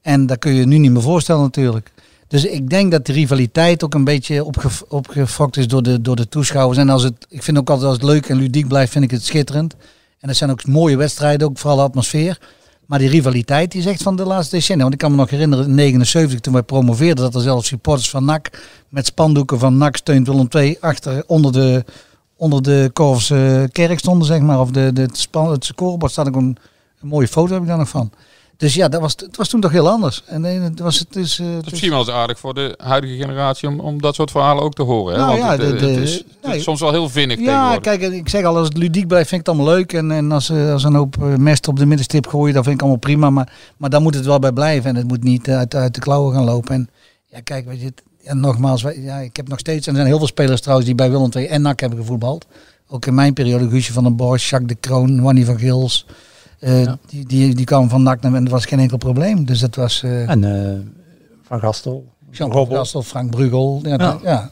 En dat kun je nu niet meer voorstellen natuurlijk. Dus ik denk dat de rivaliteit ook een beetje opgef opgefokt is door de, door de toeschouwers. En als het, ik vind ook altijd als het leuk en ludiek blijft, vind ik het schitterend. En het zijn ook mooie wedstrijden, ook vooral de atmosfeer. Maar die rivaliteit die echt van de laatste decennia. Want ik kan me nog herinneren in 79 toen wij promoveerden dat er zelfs supporters van NAC met spandoeken van NAC steunt Willem II achter onder de, onder de Korfse kerk stonden zeg maar. Of de, de, het, het scorebord staat ook een, een mooie foto heb ik daar nog van. Dus ja, dat was, het was toen toch heel anders. En nee, het was het is, Dat het is is- misschien wel eens aardig voor de huidige generatie om, om dat soort verhalen ook te horen. Hè? Nou Want ja, het, eh, de- het is, het is soms wel heel vinnig Ja, kijk, ik zeg al, als het ludiek blijft, vind ik het allemaal leuk. En, en als, eh, als een hoop mest op de middenstip gooien, dan vind ik allemaal prima. Maar, maar dan moet het wel bij blijven. En het moet niet uit, uit de klauwen gaan lopen. En ja, kijk, weet je, het- nogmaals, ja, ik heb nog steeds, en er zijn heel veel spelers trouwens die bij Willem II en NAC hebben gevoetbald. Ook in mijn periode, Guusje van den Bosch, Jacques de Kroon, Wanny van Gils. Eh, Ja. die, die, die kwamen van NAC naar- en dat was geen enkel probleem. Dus dat was eh En eh, Van Gastel. Jean Robbel. Gastel, Frank Brugel. Ja, Ja. ja.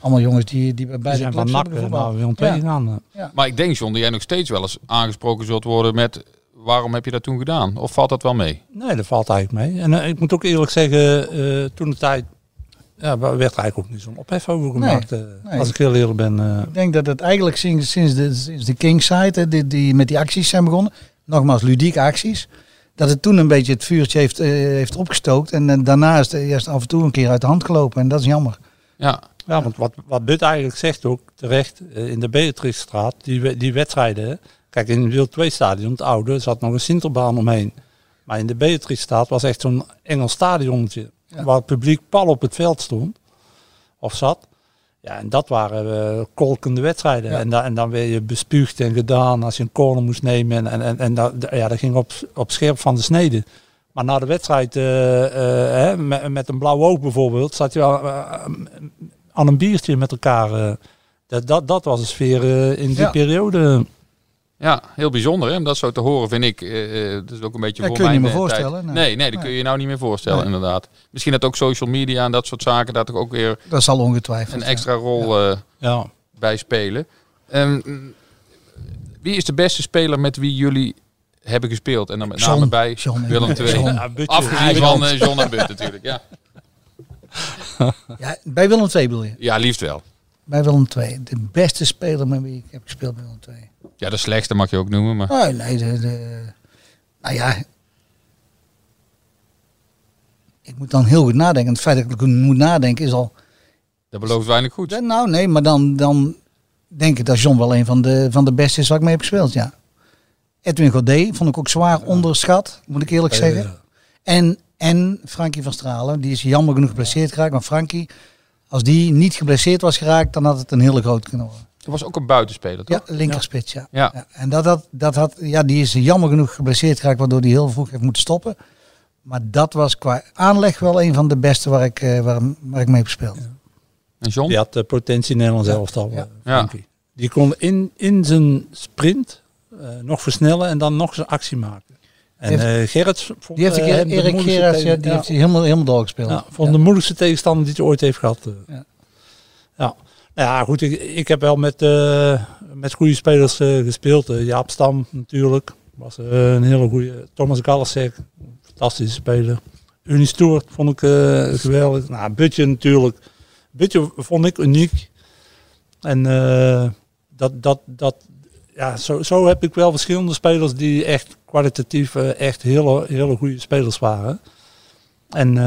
allemaal jongens die, die bij Die zijn van NAC eh, naar eh. Maar ik denk, John, dat jij nog steeds wel eens aangesproken zult worden met waarom heb je dat toen gedaan? Of valt dat wel mee? Nee, dat valt eigenlijk mee. En eh, ik moet ook eerlijk zeggen, eh, toen de tijd ja, werd er eigenlijk ook niet zo'n ophef over gemaakt. eh, nee. Als ik heel eerlijk ben. eh. Ik denk dat het eigenlijk sinds, sinds, de, sinds de Kingside, die, die met die acties zijn begonnen, nogmaals ludieke acties, dat het toen een beetje het vuurtje heeft, eh, heeft opgestookt. En, eh, daarna is het eerst af en toe een keer uit de hand gelopen. En dat is jammer. Ja, Ja, want wat, wat Bud eigenlijk zegt ook terecht, eh, in de Beatrixstraat, die, die wedstrijden. Kijk, in het Wild 2 stadion, het oude, zat nog een Sinterbaan omheen. Maar in de Beatrixstraat was echt zo'n Engels stadionnetje. Ja. Waar het publiek pal op het veld stond. Of zat. Ja, en dat waren eh, kolkende wedstrijden. Ja. En, da- en dan werd je bespuugd en gedaan als je een corner moest nemen. En, en, en, en dat, ja, dat ging op, op scherp van de snede. Maar na de wedstrijd, eh, eh, hè, met, met een blauw oog bijvoorbeeld, zat je wel aan een biertje met elkaar. dat, dat, dat was de sfeer in die Ja. periode. Ja, heel bijzonder hè, om dat zo te horen vind ik. eh, eh, dat is ook een beetje Ja, voor kun je mijn niet meer eh, tijd. voorstellen, nee. Nee, nee, dat Nee. kun je je nou niet meer voorstellen Nee. inderdaad. Misschien dat ook social media en dat soort zaken daar toch ook weer Dat zal ongetwijfeld. een ja. extra rol eh, Ja. bij spelen. Ehm, wie is de beste speler met wie jullie hebben gespeeld? En dan met John. name bij John, Willem II. Afgezien van eh, John en Bud natuurlijk. Ja. Ja, bij Willem II bedoel je? ja, liefst wel. Bij Willem II. De beste speler met wie ik heb gespeeld bij Willem II. Ja, de slechtste mag je ook noemen. Maar Oh, nee, de, de, nou ja. ik moet dan heel goed nadenken. Het feit dat ik moet nadenken is al... Dat belooft weinig goed. Ja, Nou, nee, maar dan, dan denk ik dat John wel een van de, van de beste is waar ik mee heb gespeeld, ja. Edwin Godet vond ik ook zwaar onderschat, moet ik eerlijk zeggen. En, en Frankie van Stralen, die is jammer genoeg geblesseerd geraakt. Maar Frankie, als die niet geblesseerd was geraakt, dan had het een hele grote kunnen worden. Dat was ook een buitenspeler, toch? Ja, linkerspits, ja. Ja. Ja, En dat had, dat had, ja, die is jammer genoeg geblesseerd geraakt, waardoor hij heel vroeg heeft moeten stoppen. Maar dat was qua aanleg wel een van de beste waar ik, eh, waar, waar ik mee heb gespeeld. En John? Die had eh, potentie in Nederland zelf al. Ja. Frankie. Die kon in, in zijn sprint eh, nog versnellen en dan nog zijn actie maken. En Die eh Gerrits vond Die heeft eh, Erik Gerards, ja, die ja. heeft hij helemaal, helemaal doorgespeeld. Ja, van de moeilijkste tegenstander die hij ooit heeft gehad. eh. Ja. Ja. Nou ja, goed. Ik, ik heb wel met, met goede spelers gespeeld. Jaap Stam natuurlijk. Was een hele goede. Thomas Galasek, fantastische speler. Unie Stoert vond ik geweldig. Nou, Butje natuurlijk. Butje vond ik uniek. En dat, dat, dat, ja, zo, zo heb ik wel verschillende spelers die echt kwalitatief eh, echt hele, hele goede spelers waren. En eh,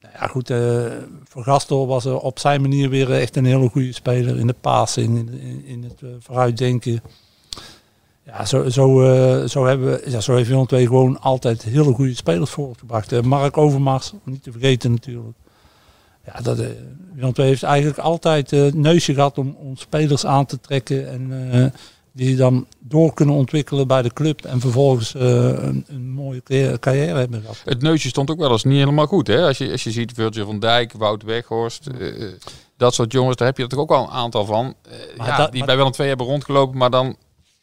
nou ja, goed, eh voor Gastel was er op zijn manier weer echt een hele goede speler in de passing, in, in, het vooruitdenken. Ja, zo, zo, zo, hebben ja, zo heeft Willem II gewoon altijd hele goede spelers voortgebracht. Mark Overmars, niet te vergeten natuurlijk. Ja, dat, eh Willem II heeft eigenlijk altijd eh, het neusje gehad om, om spelers aan te trekken. En eh, die dan door kunnen ontwikkelen bij de club. En vervolgens eh, een, een mooie carrière- hebben gehad. Het neusje stond ook wel eens niet helemaal goed. Hè? Als, je, als je ziet Virgil van Dijk, Wout Weghorst, eh, dat soort jongens, daar heb je er toch ook wel een aantal van. eh, ja, dat- die maar- bij Willem II hebben rondgelopen, maar dan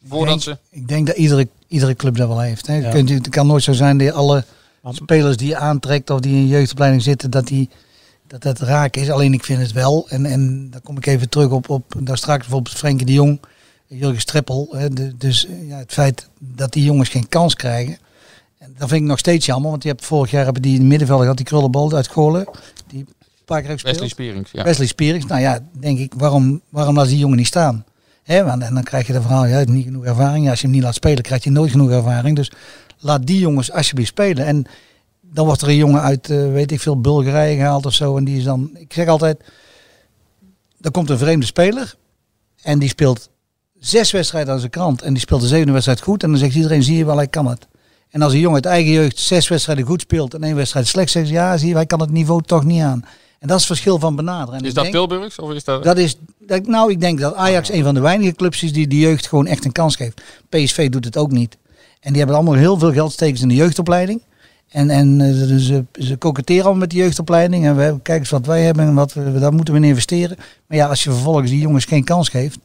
voordat Ik ze... denk- Ik denk dat iedere, iedere club dat wel heeft. Hè. Je Ja. kunt- Het kan nooit zo zijn dat alle spelers die je aantrekt of die in jeugdopleiding zitten, dat die dat dat raak is. Alleen ik vind het wel, en, en daar kom ik even terug op, op daar straks bijvoorbeeld Frenkie de Jong, Jurgen Streppel. Hè, de- dus eh, ja, het feit dat die jongens geen kans krijgen, en dat vind ik nog steeds jammer. Want je hebt vorig jaar hebben die in middenveld gehad, die krullenbal uit Golen, die een paar keer heeft Wesley gespeeld. Spierings, ja. Wesley Spierings, nou ja, denk ik, waarom, waarom laat die jongen niet staan? Hè, want, en dan krijg je de verhaal, ja, niet genoeg ervaring. Ja, als je hem niet laat spelen, krijg je nooit genoeg ervaring. Dus laat die jongens alsjeblieft spelen. En dan wordt er een jongen uit, eh, weet ik veel, Bulgarije gehaald of zo. En die is dan, ik zeg altijd, er komt een vreemde speler. En die speelt zes wedstrijden aan zijn krant. En die speelt de zevende wedstrijd goed. En dan zegt iedereen, zie je wel, hij kan het. En als een jongen uit eigen jeugd zes wedstrijden goed speelt en één wedstrijd slecht, zegt ze, ja, zie je, hij kan het niveau toch niet aan. En dat is het verschil van benaderen. En Is dat denk- Tilburgs of is dat... dat is, dat, nou, ik denk dat Ajax een van de weinige clubs is die de jeugd gewoon echt een kans geeft. PSV doet het ook niet. En die hebben allemaal heel veel geld stekens in de jeugdopleiding. En, en eh, ze, ze allemaal met de jeugdopleiding. En we kijk eens wat wij hebben en wat we, daar moeten we in investeren. Maar ja, als je vervolgens die jongens geen kans geeft,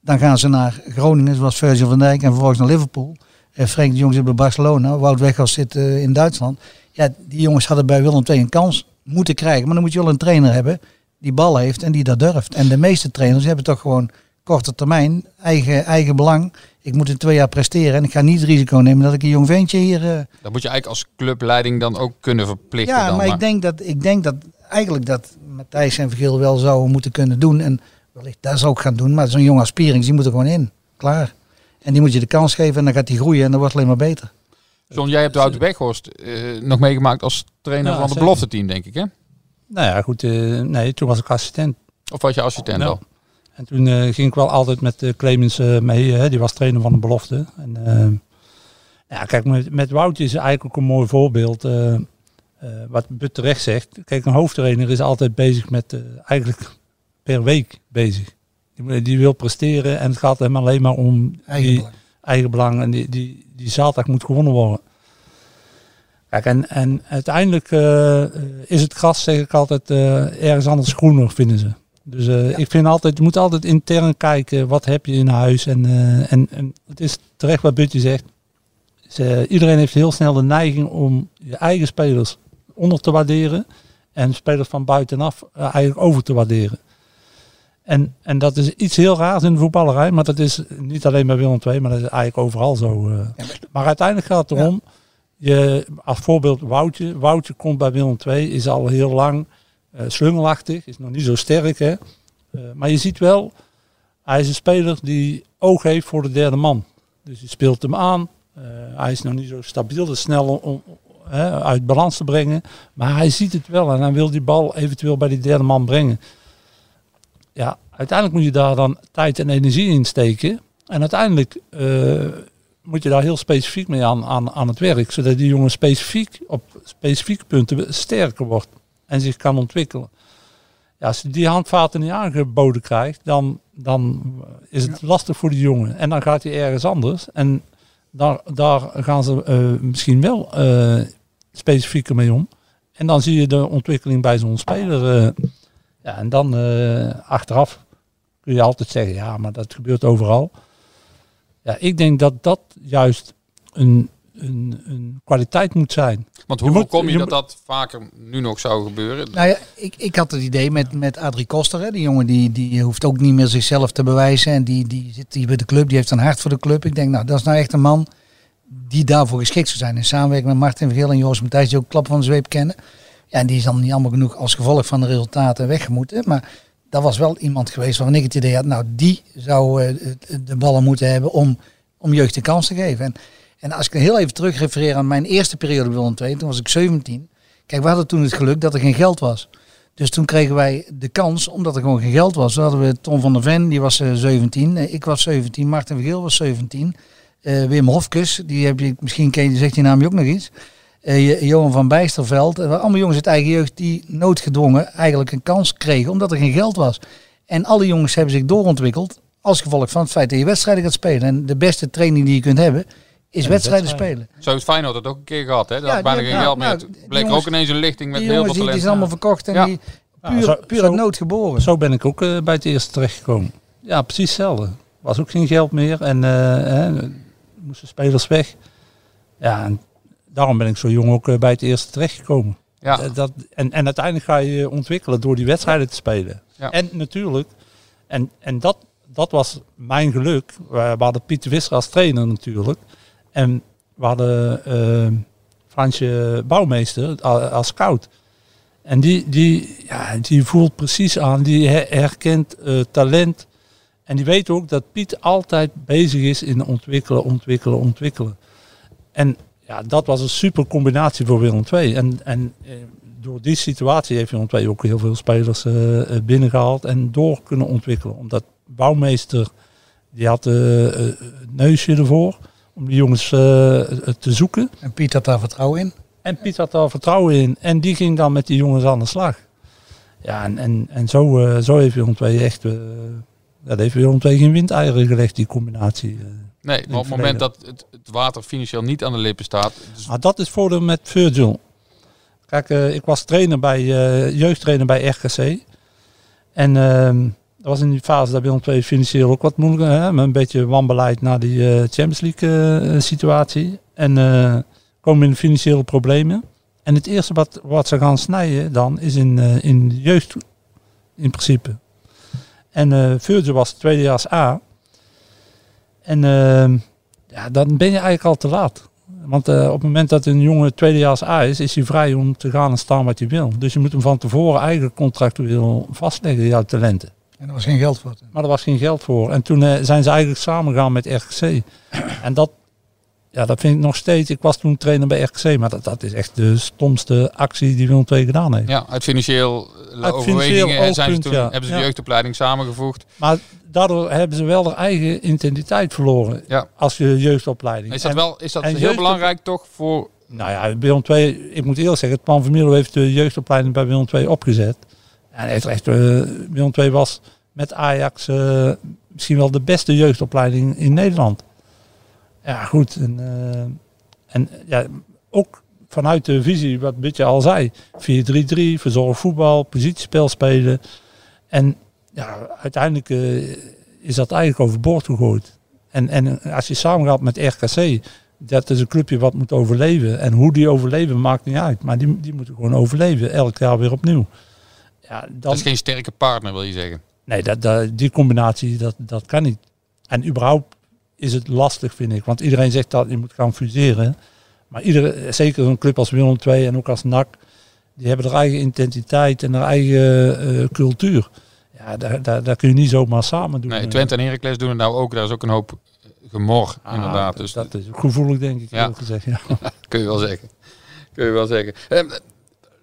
dan gaan ze naar Groningen, zoals Virgil van Dijk, en vervolgens naar Liverpool. Eh, Frank de Jong zit bij Barcelona, Wout Weghorst zit eh, in Duitsland. Ja, die jongens hadden bij Willem II een kans moeten krijgen. Maar dan moet je wel een trainer hebben die bal heeft en die dat durft. En de meeste trainers hebben toch gewoon korte termijn, eigen, eigen belang. Ik moet in twee jaar presteren en ik ga niet het risico nemen dat ik een jong ventje hier... eh, Dat moet je eigenlijk als clubleiding dan ook kunnen verplichten. ja, dan, maar ik denk, dat, ik denk dat eigenlijk dat Matthijs en Vergeel wel zouden moeten kunnen doen. En wellicht dat zou ik gaan doen. Maar zo'n jonge aspirings, die moet er gewoon in. Klaar. En die moet je de kans geven en dan gaat hij groeien en dan wordt het alleen maar beter. John, jij hebt Wout Weghorst eh, nog meegemaakt als trainer Ja, van het belofte team, denk ik, hè? Nou ja, goed. eh, nee, toen was ik assistent. Of was je assistent Ja. al? En toen eh, ging ik wel altijd met uh, Clemens eh, mee. die was trainer van de belofte. En, eh, ja, kijk, met, met Woutje is eigenlijk ook een mooi voorbeeld. eh, eh, wat But terecht zegt. Kijk, een hoofdtrainer is altijd bezig met, eh, eigenlijk per week bezig. Die, die wil presteren en het gaat hem alleen maar om Eigen die eigen belang. En die, die, die zaterdag moet gewonnen worden. Kijk, en, en uiteindelijk eh, is het gras, zeg ik altijd, eh, ergens anders groener, vinden ze. Dus eh, ik vind altijd, je moet altijd intern kijken, wat heb je in huis. En, eh, en, en het is terecht wat Butje zegt. Ze- iedereen heeft heel snel de neiging om je eigen spelers onder te waarderen. En spelers van buitenaf eh, eigenlijk over te waarderen. En, en dat is iets heel raars in de voetballerij. Maar dat is niet alleen bij Willem II, maar dat is eigenlijk overal zo. eh. Maar uiteindelijk gaat het erom, je, als voorbeeld Woutje. Woutje komt bij Willem II, is al heel lang eh, slungelachtig, is nog niet zo sterk. Hè? Eh, maar je ziet wel, hij is een speler die oog heeft voor de derde man. Dus je speelt hem aan. Eh, hij is nog niet zo stabiel, is snel om, uit balans te brengen. Maar hij ziet het wel en hij wil die bal eventueel bij die derde man brengen. Ja, uiteindelijk moet je daar dan tijd en energie in steken. En uiteindelijk moet je daar heel specifiek mee aan, aan, aan het werk. Zodat die jongen specifiek op specifieke punten sterker wordt. En zich kan ontwikkelen. Ja, als je die handvaten niet aangeboden krijgt, dan, dan is het lastig voor die jongen. En dan gaat hij ergens anders. En daar, daar gaan ze eh, misschien wel eh, specifieker mee om. En dan zie je de ontwikkeling bij zo'n speler. eh, ja, en dan achteraf kun je altijd zeggen, ja, maar dat gebeurt overal. Ja, ik denk dat dat juist een, een, een kwaliteit moet zijn. Want hoe Je moet- voorkom je, je dat dat vaker nu nog zou gebeuren? Nou ja, ik, ik had het idee met, met Adrie Koster. Hè. Die jongen die, die hoeft ook niet meer zichzelf te bewijzen. En die, die zit hier bij de club. Die heeft een hart voor de club. Ik denk, nou, dat is nou echt een man die daarvoor geschikt zou zijn. In samenwerking met Martin Vergeel en Joost Matthijs, die ook klap van de zweep kennen. Ja, en die is dan niet allemaal genoeg als gevolg van de resultaten weggemoeten. Maar dat was wel iemand geweest waarvan ik het idee had, nou, die zou eh, de ballen moeten hebben om, om jeugd de kans te geven. En, en als ik heel even terug refereer aan mijn eerste periode bij Willem II, toen was ik 17. Kijk, we hadden toen het geluk dat er geen geld was. Dus toen kregen wij de kans, omdat er gewoon geen geld was. Toen hadden we Tom van der Ven, die was eh, 17. eh, ik was 17. Martin Vergeel was 17. eh, Wim Hofkes, die heb je, misschien ken je, zegt die naam je ook nog iets. Eh, Jo- Johan van Bijsterveld. eh, allemaal jongens uit eigen jeugd die noodgedwongen eigenlijk een kans kregen, omdat er geen geld was. En alle jongens hebben zich doorontwikkeld als gevolg van het feit dat je wedstrijden gaat spelen. En de beste training die je kunt hebben, is wedstrijden wedstrijden. spelen. Zo heeft Feyenoord het ook een keer gehad. Hè? Dat Ja, had bijna die- geen geld meer. nou, Toen die bleek jongens- ook ineens een lichting met Die heel veel die, die talent. zijn allemaal verkocht en Ja. die Nou, puur, zo- puur zo- uit nood geboren. Zo ben ik ook eh, bij het eerste terechtgekomen. Ja, precies hetzelfde. Was ook geen geld meer en eh, hè, moesten spelers weg. Ja, en daarom ben ik zo jong ook eh, bij het eerste terechtgekomen. Ja. Dat, en, en uiteindelijk ga je ontwikkelen door die wedstrijden te spelen. Ja. En natuurlijk, en, en dat, dat was mijn geluk. We, we hadden Pieter Visser als trainer natuurlijk. En we hadden eh, Fransje Bouwmeester als scout. En die, die, ja, die voelt precies aan, die her- herkent eh, talent. En die weet ook dat Piet altijd bezig is in ontwikkelen, ontwikkelen, ontwikkelen. En ja, dat was een super combinatie voor Willem II. En, en eh, door die situatie heeft Willem II ook heel veel spelers eh, binnengehaald en door kunnen ontwikkelen. Omdat Bouwmeester, die had eh, het neusje ervoor om die jongens eh, te zoeken. En Piet had daar vertrouwen in. En Piet had daar vertrouwen in. En die ging dan met die jongens aan de slag. Ja, en, en, en zo, eh, zo heeft Willem II echt... eh ja, dat heeft Willem II geen windeieren gelegd, die combinatie. eh. Nee, maar op het moment dat het, het water financieel niet aan de lippen staat. Dus, Maar dat is voordeel met Virgil. Kijk, eh, ik was trainer bij, eh, jeugdtrainer bij RKC. En ehm, dat was in die fase dat Willem II financieel ook wat moeilijker. Hè, met een beetje wanbeleid naar die eh, Champions League eh, situatie. En eh, komen in financiële problemen. En het eerste wat, wat ze gaan snijden dan is in, in jeugd in principe. En eh Virgil was tweedejaars A. En ja, dan ben je eigenlijk al te laat. Want op het moment dat een jongen tweedejaars A is, is hij vrij om te gaan en staan wat hij wil. Dus je moet hem van tevoren eigenlijk contractueel vastleggen, jouw talenten. En er was geen geld voor. Maar er was geen geld voor. En toen eh, zijn ze eigenlijk samengegaan met RKC. En dat, ja, dat vind ik nog steeds. Ik was toen trainer bij RKC, maar dat, dat is echt de stomste actie die Willem II gedaan heeft. ja, uit financieel eh, Uit overwegingen financieel en zijn ze toen, ja. hebben ze Ja. de jeugdopleiding samengevoegd. Maar daardoor hebben ze wel hun eigen identiteit verloren. Ja. Als je jeugdopleiding. Is dat, En- wel, is dat heel jeugd- belangrijk toch voor... Nou ja, Willem II, ik moet eerlijk zeggen, het Pan van Mierlo heeft de jeugdopleiding bij Willem II opgezet. En hij heeft echt, eh, Willem II was met Ajax eh, misschien wel de beste jeugdopleiding in Nederland. Ja, goed. En, eh, en ja, ook vanuit de visie, wat Bitje al zei, 4-3-3, verzorgd voetbal, positiespel spelen. En ja, uiteindelijk is dat eigenlijk overboord gegooid. En, en als je samengaat met RKC, dat is een clubje wat moet overleven. En hoe die overleven maakt niet uit. Maar die, die moeten gewoon overleven, elk jaar weer opnieuw. Ja, dan, Dat is geen sterke partner, wil je zeggen. Nee, dat, dat, die combinatie, dat, dat kan niet. En überhaupt is het lastig, vind ik. Want iedereen zegt dat je moet gaan fuseren. Maar iedere, zeker een club als Willem II en ook als NAC, die hebben hun eigen identiteit en hun eigen eh, cultuur. Ja, daar, daar, daar kun je niet zomaar samen doen. Nee, Twente en Heracles doen het nou ook. Daar is ook een hoop gemor, Ah, inderdaad. Dus dat is gevoelig, denk ik, Ja. gezegd. Ja. kun je wel zeggen. Kun je wel zeggen. Ehm,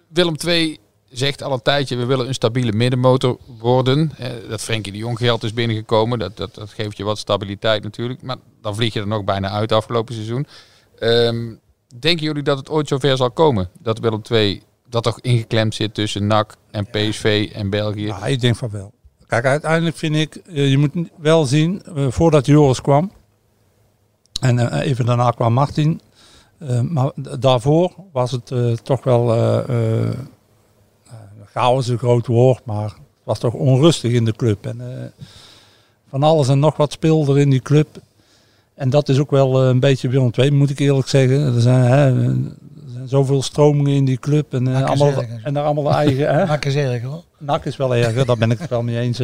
Willem II zegt al een tijdje, we willen een stabiele middenmotor worden. Eh, dat Frenkie de Jong geld is binnengekomen, dat, dat, dat geeft je wat stabiliteit natuurlijk. Maar dan vlieg je er nog bijna uit afgelopen seizoen. Ehm, denken jullie dat het ooit zover zal komen? Dat Willem II dat toch ingeklemd zit tussen NAC en PSV en België? Ja, ik denk van wel. Kijk, uiteindelijk vind ik, eh, je moet wel zien, eh, voordat Joris kwam, en even daarna kwam Martin, maar daarvoor was het toch wel, chaos is een groot woord, maar het was toch onrustig in de club. En eh, van alles en nog wat speelde er in die club. En dat is ook wel eh, een beetje Willem II, moet ik eerlijk zeggen. Er zijn, hè, er zijn zoveel stromingen in die club en, eh, allemaal, en daar allemaal de eigen... Hè? Maak eens erg hoor. NAC is wel erger, daar ben ik het wel mee eens.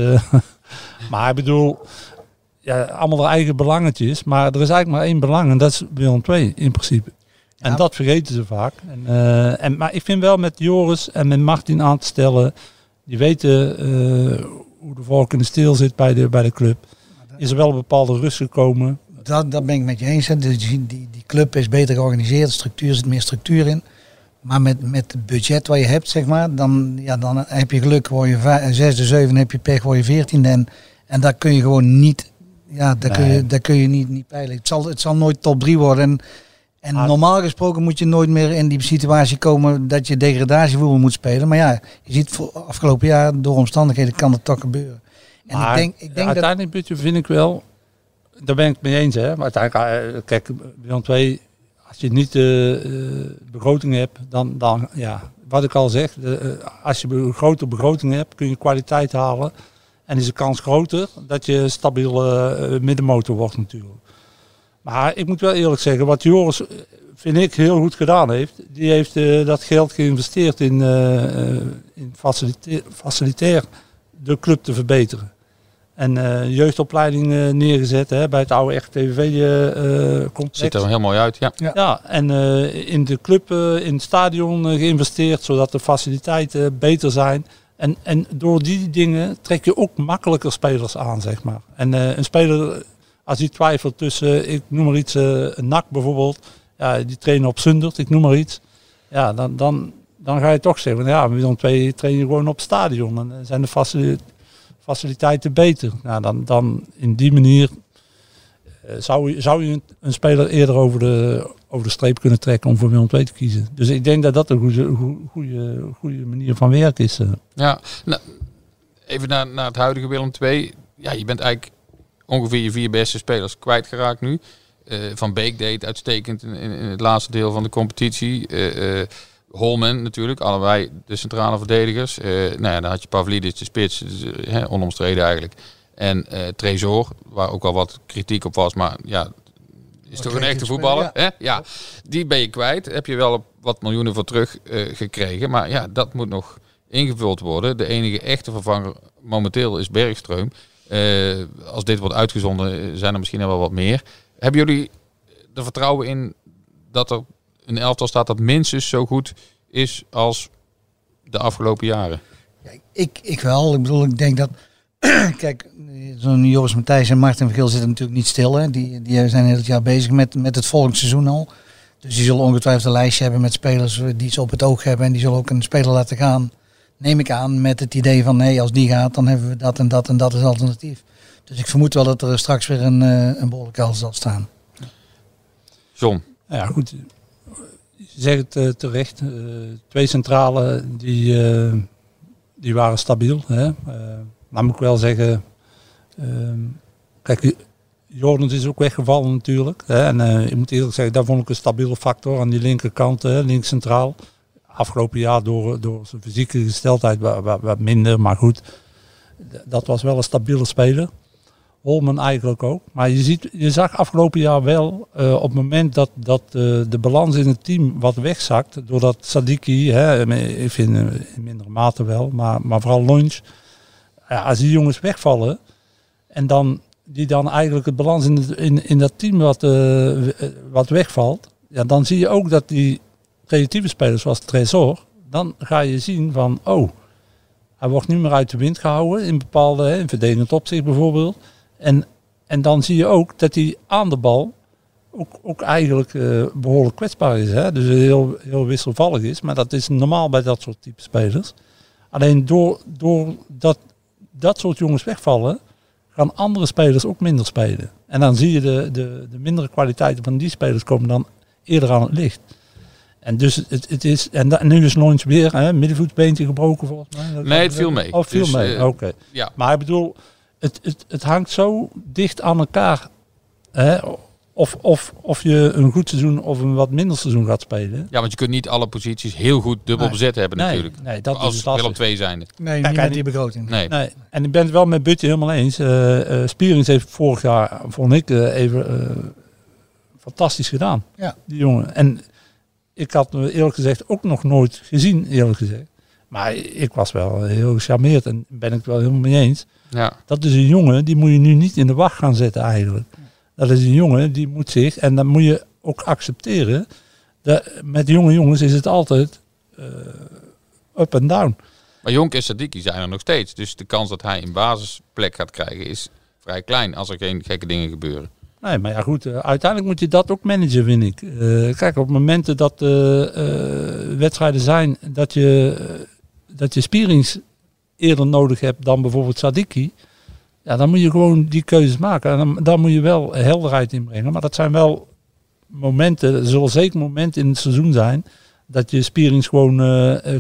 maar ik bedoel, ja, allemaal de eigen belangetjes. Maar er is eigenlijk maar één belang en dat is Willem II in principe. En Ja. dat vergeten ze vaak. En, eh, en, maar ik vind wel met Joris en met Martin aan te stellen, die weten eh, hoe de volk in de steel zit bij de, bij de club. Is er wel een bepaalde rust gekomen. Dat, dat ben ik met je eens. hè. Dus die, die, die club is beter georganiseerd, de structuur zit meer structuur in. Maar met, met het budget wat je hebt, zeg maar, dan, ja, dan heb je geluk, word je vij- zesde, zevende, heb je pech, word je veertiende. En, en daar kun je gewoon niet, ja, daar kun je, daar kun je niet, niet peilen. Het zal, het zal nooit top 3 worden. En, en normaal gesproken moet je nooit meer in die situatie komen dat je degradatievoetbal moet spelen. Maar ja, je ziet voor afgelopen jaar door omstandigheden kan het toch gebeuren. En maar ik denk, ik denk dat uiteindelijk Butje, vind ik wel, daar ben ik het mee eens. Hè? Maar uiteindelijk, eh, kijk, Willem II, als je niet de eh, begroting hebt, dan, dan, ja, wat ik al zeg, de, eh, als je een grote begroting hebt, kun je kwaliteit halen. En is de kans groter dat je een stabiele eh, middenmotor wordt natuurlijk. Maar ik moet wel eerlijk zeggen, wat Joris, eh, vind ik, heel goed gedaan heeft. Die heeft eh, dat geld geïnvesteerd in, eh, eh, in de club te verbeteren. En eh, jeugdopleiding neergezet hè, bij het oude RTV-complex. Ziet er heel mooi uit, ja. Ja, en eh, in de club, in het stadion geïnvesteerd, zodat de faciliteiten beter zijn. En, en door die dingen trek je ook makkelijker spelers aan, zeg maar. En eh, een speler, als die twijfelt tussen, ik noem maar iets, eh, een NAC bijvoorbeeld, ja, die trainen op Zundert, ik noem maar iets. Ja, dan, dan, dan ga je toch zeggen, ja, Willem twee trainen gewoon op het stadion. En eh, zijn de facili- faciliteiten beter. Nou, dan, dan in die manier eh, zou, zou je een, speler eerder over de, over de streep kunnen trekken om voor Willem II te kiezen. Dus ik denk dat dat een goede, goede, goede, manier van werken is. Ja, nou, even naar, naar het huidige Willem II. Ja, je bent eigenlijk ongeveer je vier beste spelers kwijtgeraakt nu. Eh, van Beek deed uitstekend in, in, het laatste deel van de competitie. Eh, Holman natuurlijk, allebei de centrale verdedigers. Nou ja, dan had je Pavlidis, de spits, dus, onomstreden eigenlijk. En Tresor, waar ook al wat kritiek op was, maar ja, is toch een echte voetballer. ja. Hè? Ja, die ben je kwijt. Heb je wel wat miljoenen voor terug gekregen. Maar ja, dat moet nog ingevuld worden. De enige echte vervanger momenteel is Bergstreum. Eh, als dit wordt uitgezonden eh, zijn er misschien wel wat meer. Hebben jullie er vertrouwen in dat er een elftal staat dat minstens zo goed is als de afgelopen jaren? Kijk, ik, ik wel. Ik bedoel, ik denk dat. Kijk, zo'n Joris Matthijs en Martin Vergil zitten natuurlijk niet stil. Hè. Die, die zijn heel het jaar bezig met, met het volgend seizoen al. Dus die zullen ongetwijfeld een lijstje hebben met spelers die ze op het oog hebben. En die zullen ook een speler laten gaan, neem ik aan, met het idee van nee, als die gaat, dan hebben we dat en dat en dat als alternatief. Dus ik vermoed wel dat er straks weer een, eh, een behoorlijke zal staan. John, ja, goed. Je zegt het eh, terecht. eh, twee centralen die, eh, die waren stabiel. Hè. Eh, maar moet ik wel zeggen. ehm, kijk, Jordans is ook weggevallen natuurlijk. Hè. En eh, ik moet eerlijk zeggen, daar vond ik een stabiele factor aan die linkerkant, hè, links centraal. Afgelopen jaar door, door zijn fysieke gesteldheid wat, wat, minder, maar goed. Dat was wel een stabiele speler. Holman eigenlijk ook. Maar je, ziet, je zag afgelopen jaar wel, eh, op het moment dat, dat eh, de balans in het team wat wegzakt, doordat Sadiki, hè, ik vind in mindere mate wel, maar, maar vooral Lunch, ja, als die jongens wegvallen en dan, die dan eigenlijk het balans in, in, in dat team wat, eh, wat wegvalt, ja, dan zie je ook dat die creatieve spelers zoals Tresor, dan ga je zien van, oh, hij wordt nu meer uit de wind gehouden in bepaalde, in verdedigend opzicht bijvoorbeeld. En, en dan zie je ook dat hij aan de bal ook, ook eigenlijk eh, behoorlijk kwetsbaar is. Hè? Dus heel, heel wisselvallig is. Maar dat is normaal bij dat soort type spelers. Alleen door, door dat, dat soort jongens wegvallen, gaan andere spelers ook minder spelen. En dan zie je de, de, de mindere kwaliteiten van die spelers komen dan eerder aan het licht. En dus het, het is, en, da- en nu is Loins weer, hè, middenvoetsbeentje gebroken volgens mij. Dat- Nee, het viel mee. Oh, viel Dus, mee, eh, oké. Ja. Maar ik bedoel, het, het, het hangt zo dicht aan elkaar. Hè? Of, of, of je een goed seizoen of een wat minder seizoen gaat spelen. Ja, want je kunt niet alle posities heel goed dubbel Nee. bezet hebben Nee, natuurlijk. nee, dat is lastig. Willem 2 zijnde. Nee, Kijk, niet met die begroting. Nee. Nee, en ik ben het wel met Butje helemaal eens. Eh eh, Spierings heeft vorig jaar, vond ik, eh, even eh, fantastisch gedaan. Ja. Die jongen. En ik had hem eerlijk gezegd ook nog nooit gezien, eerlijk gezegd. Maar ik was wel heel gecharmeerd en ben ik het wel helemaal mee eens. Ja. Dat is een jongen, die moet je nu niet in de wacht gaan zetten eigenlijk. Dat is een jongen, die moet zich, en dan moet je ook accepteren. Dat met jonge jongens is het altijd eh, up en down. Maar Jonk en Sadiki zijn er nog steeds. Dus de kans dat hij een basisplek gaat krijgen is vrij klein als er geen gekke dingen gebeuren. Nee, maar ja goed, eh, uiteindelijk moet je dat ook managen, vind ik. Eh, kijk, op momenten dat eh, wedstrijden zijn dat je, dat je spierings eerder nodig hebt dan bijvoorbeeld Sadiki. Ja, dan moet je gewoon die keuzes maken. En dan, dan moet je wel helderheid inbrengen. Maar dat zijn wel momenten, er zullen zeker momenten in het seizoen zijn dat je spierings gewoon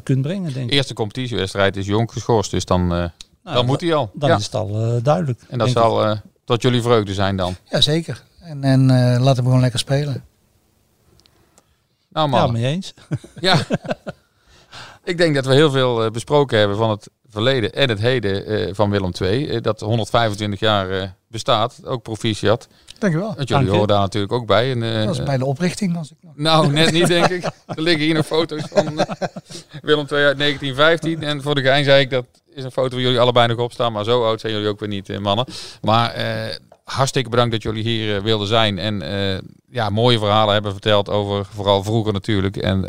kunt brengen, denk ik. Eerste competitiewedstrijd is Jonk geschorst, dus dan, Nou, dan moet hij al. Dan ja. is het al duidelijk. En dat zal tot jullie vreugde zijn dan. Ja, zeker. En, en eh, laat hem gewoon lekker spelen. Nou Ja, man, mee eens. ja. ik denk dat we heel veel eh, besproken hebben van het verleden en het heden eh, van Willem II. dat 125 jaar eh, bestaat, ook proficiat. Dankjewel. Want jullie Dank horen daar natuurlijk ook bij. En, eh, Dat was bij de oprichting. Als ik nog... Nou, net niet, denk ik. Er liggen hier nog foto's van eh, Willem II uit 1915. En voor de gein zei ik, dat is een foto waar jullie allebei nog op staan. Maar zo oud zijn jullie ook weer niet, eh, mannen. Maar eh, hartstikke bedankt dat jullie hier wilden zijn. En eh, ja, mooie verhalen hebben verteld over vooral vroeger natuurlijk. En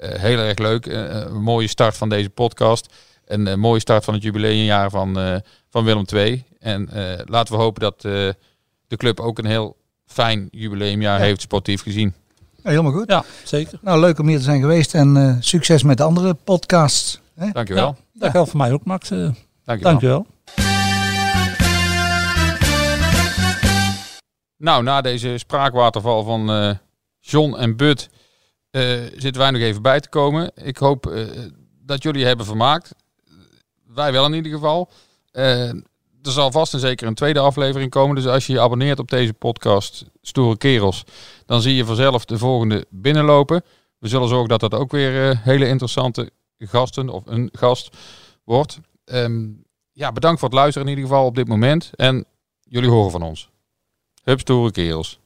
heel erg leuk. Een mooie start van deze podcast. Een mooie start van het jubileumjaar van, eh, van Willem II. En eh, laten we hopen dat eh, de club ook een heel fijn jubileumjaar Ja. heeft, sportief gezien. Ja, helemaal goed. Ja, zeker. Nou, leuk om hier te zijn geweest. En eh, succes met de andere podcasts. Hè? Dankjewel. Ja, dat geldt voor mij ook, Max. Eh, Dankjewel. Dankjewel. Nou, na deze spraakwaterval van eh, John en Bud eh, zitten wij nog even bij te komen. Ik hoop eh, dat jullie hebben vermaakt. Wij wel in ieder geval. Er zal vast en zeker een tweede aflevering komen. Dus als je je abonneert op deze podcast, Stoere Kerels, dan zie je vanzelf de volgende binnenlopen. We zullen zorgen dat dat ook weer eh, hele interessante gasten of een gast wordt. Ehm, ja, bedankt voor het luisteren in ieder geval op dit moment. En jullie horen van ons. Hup, stoere kerels.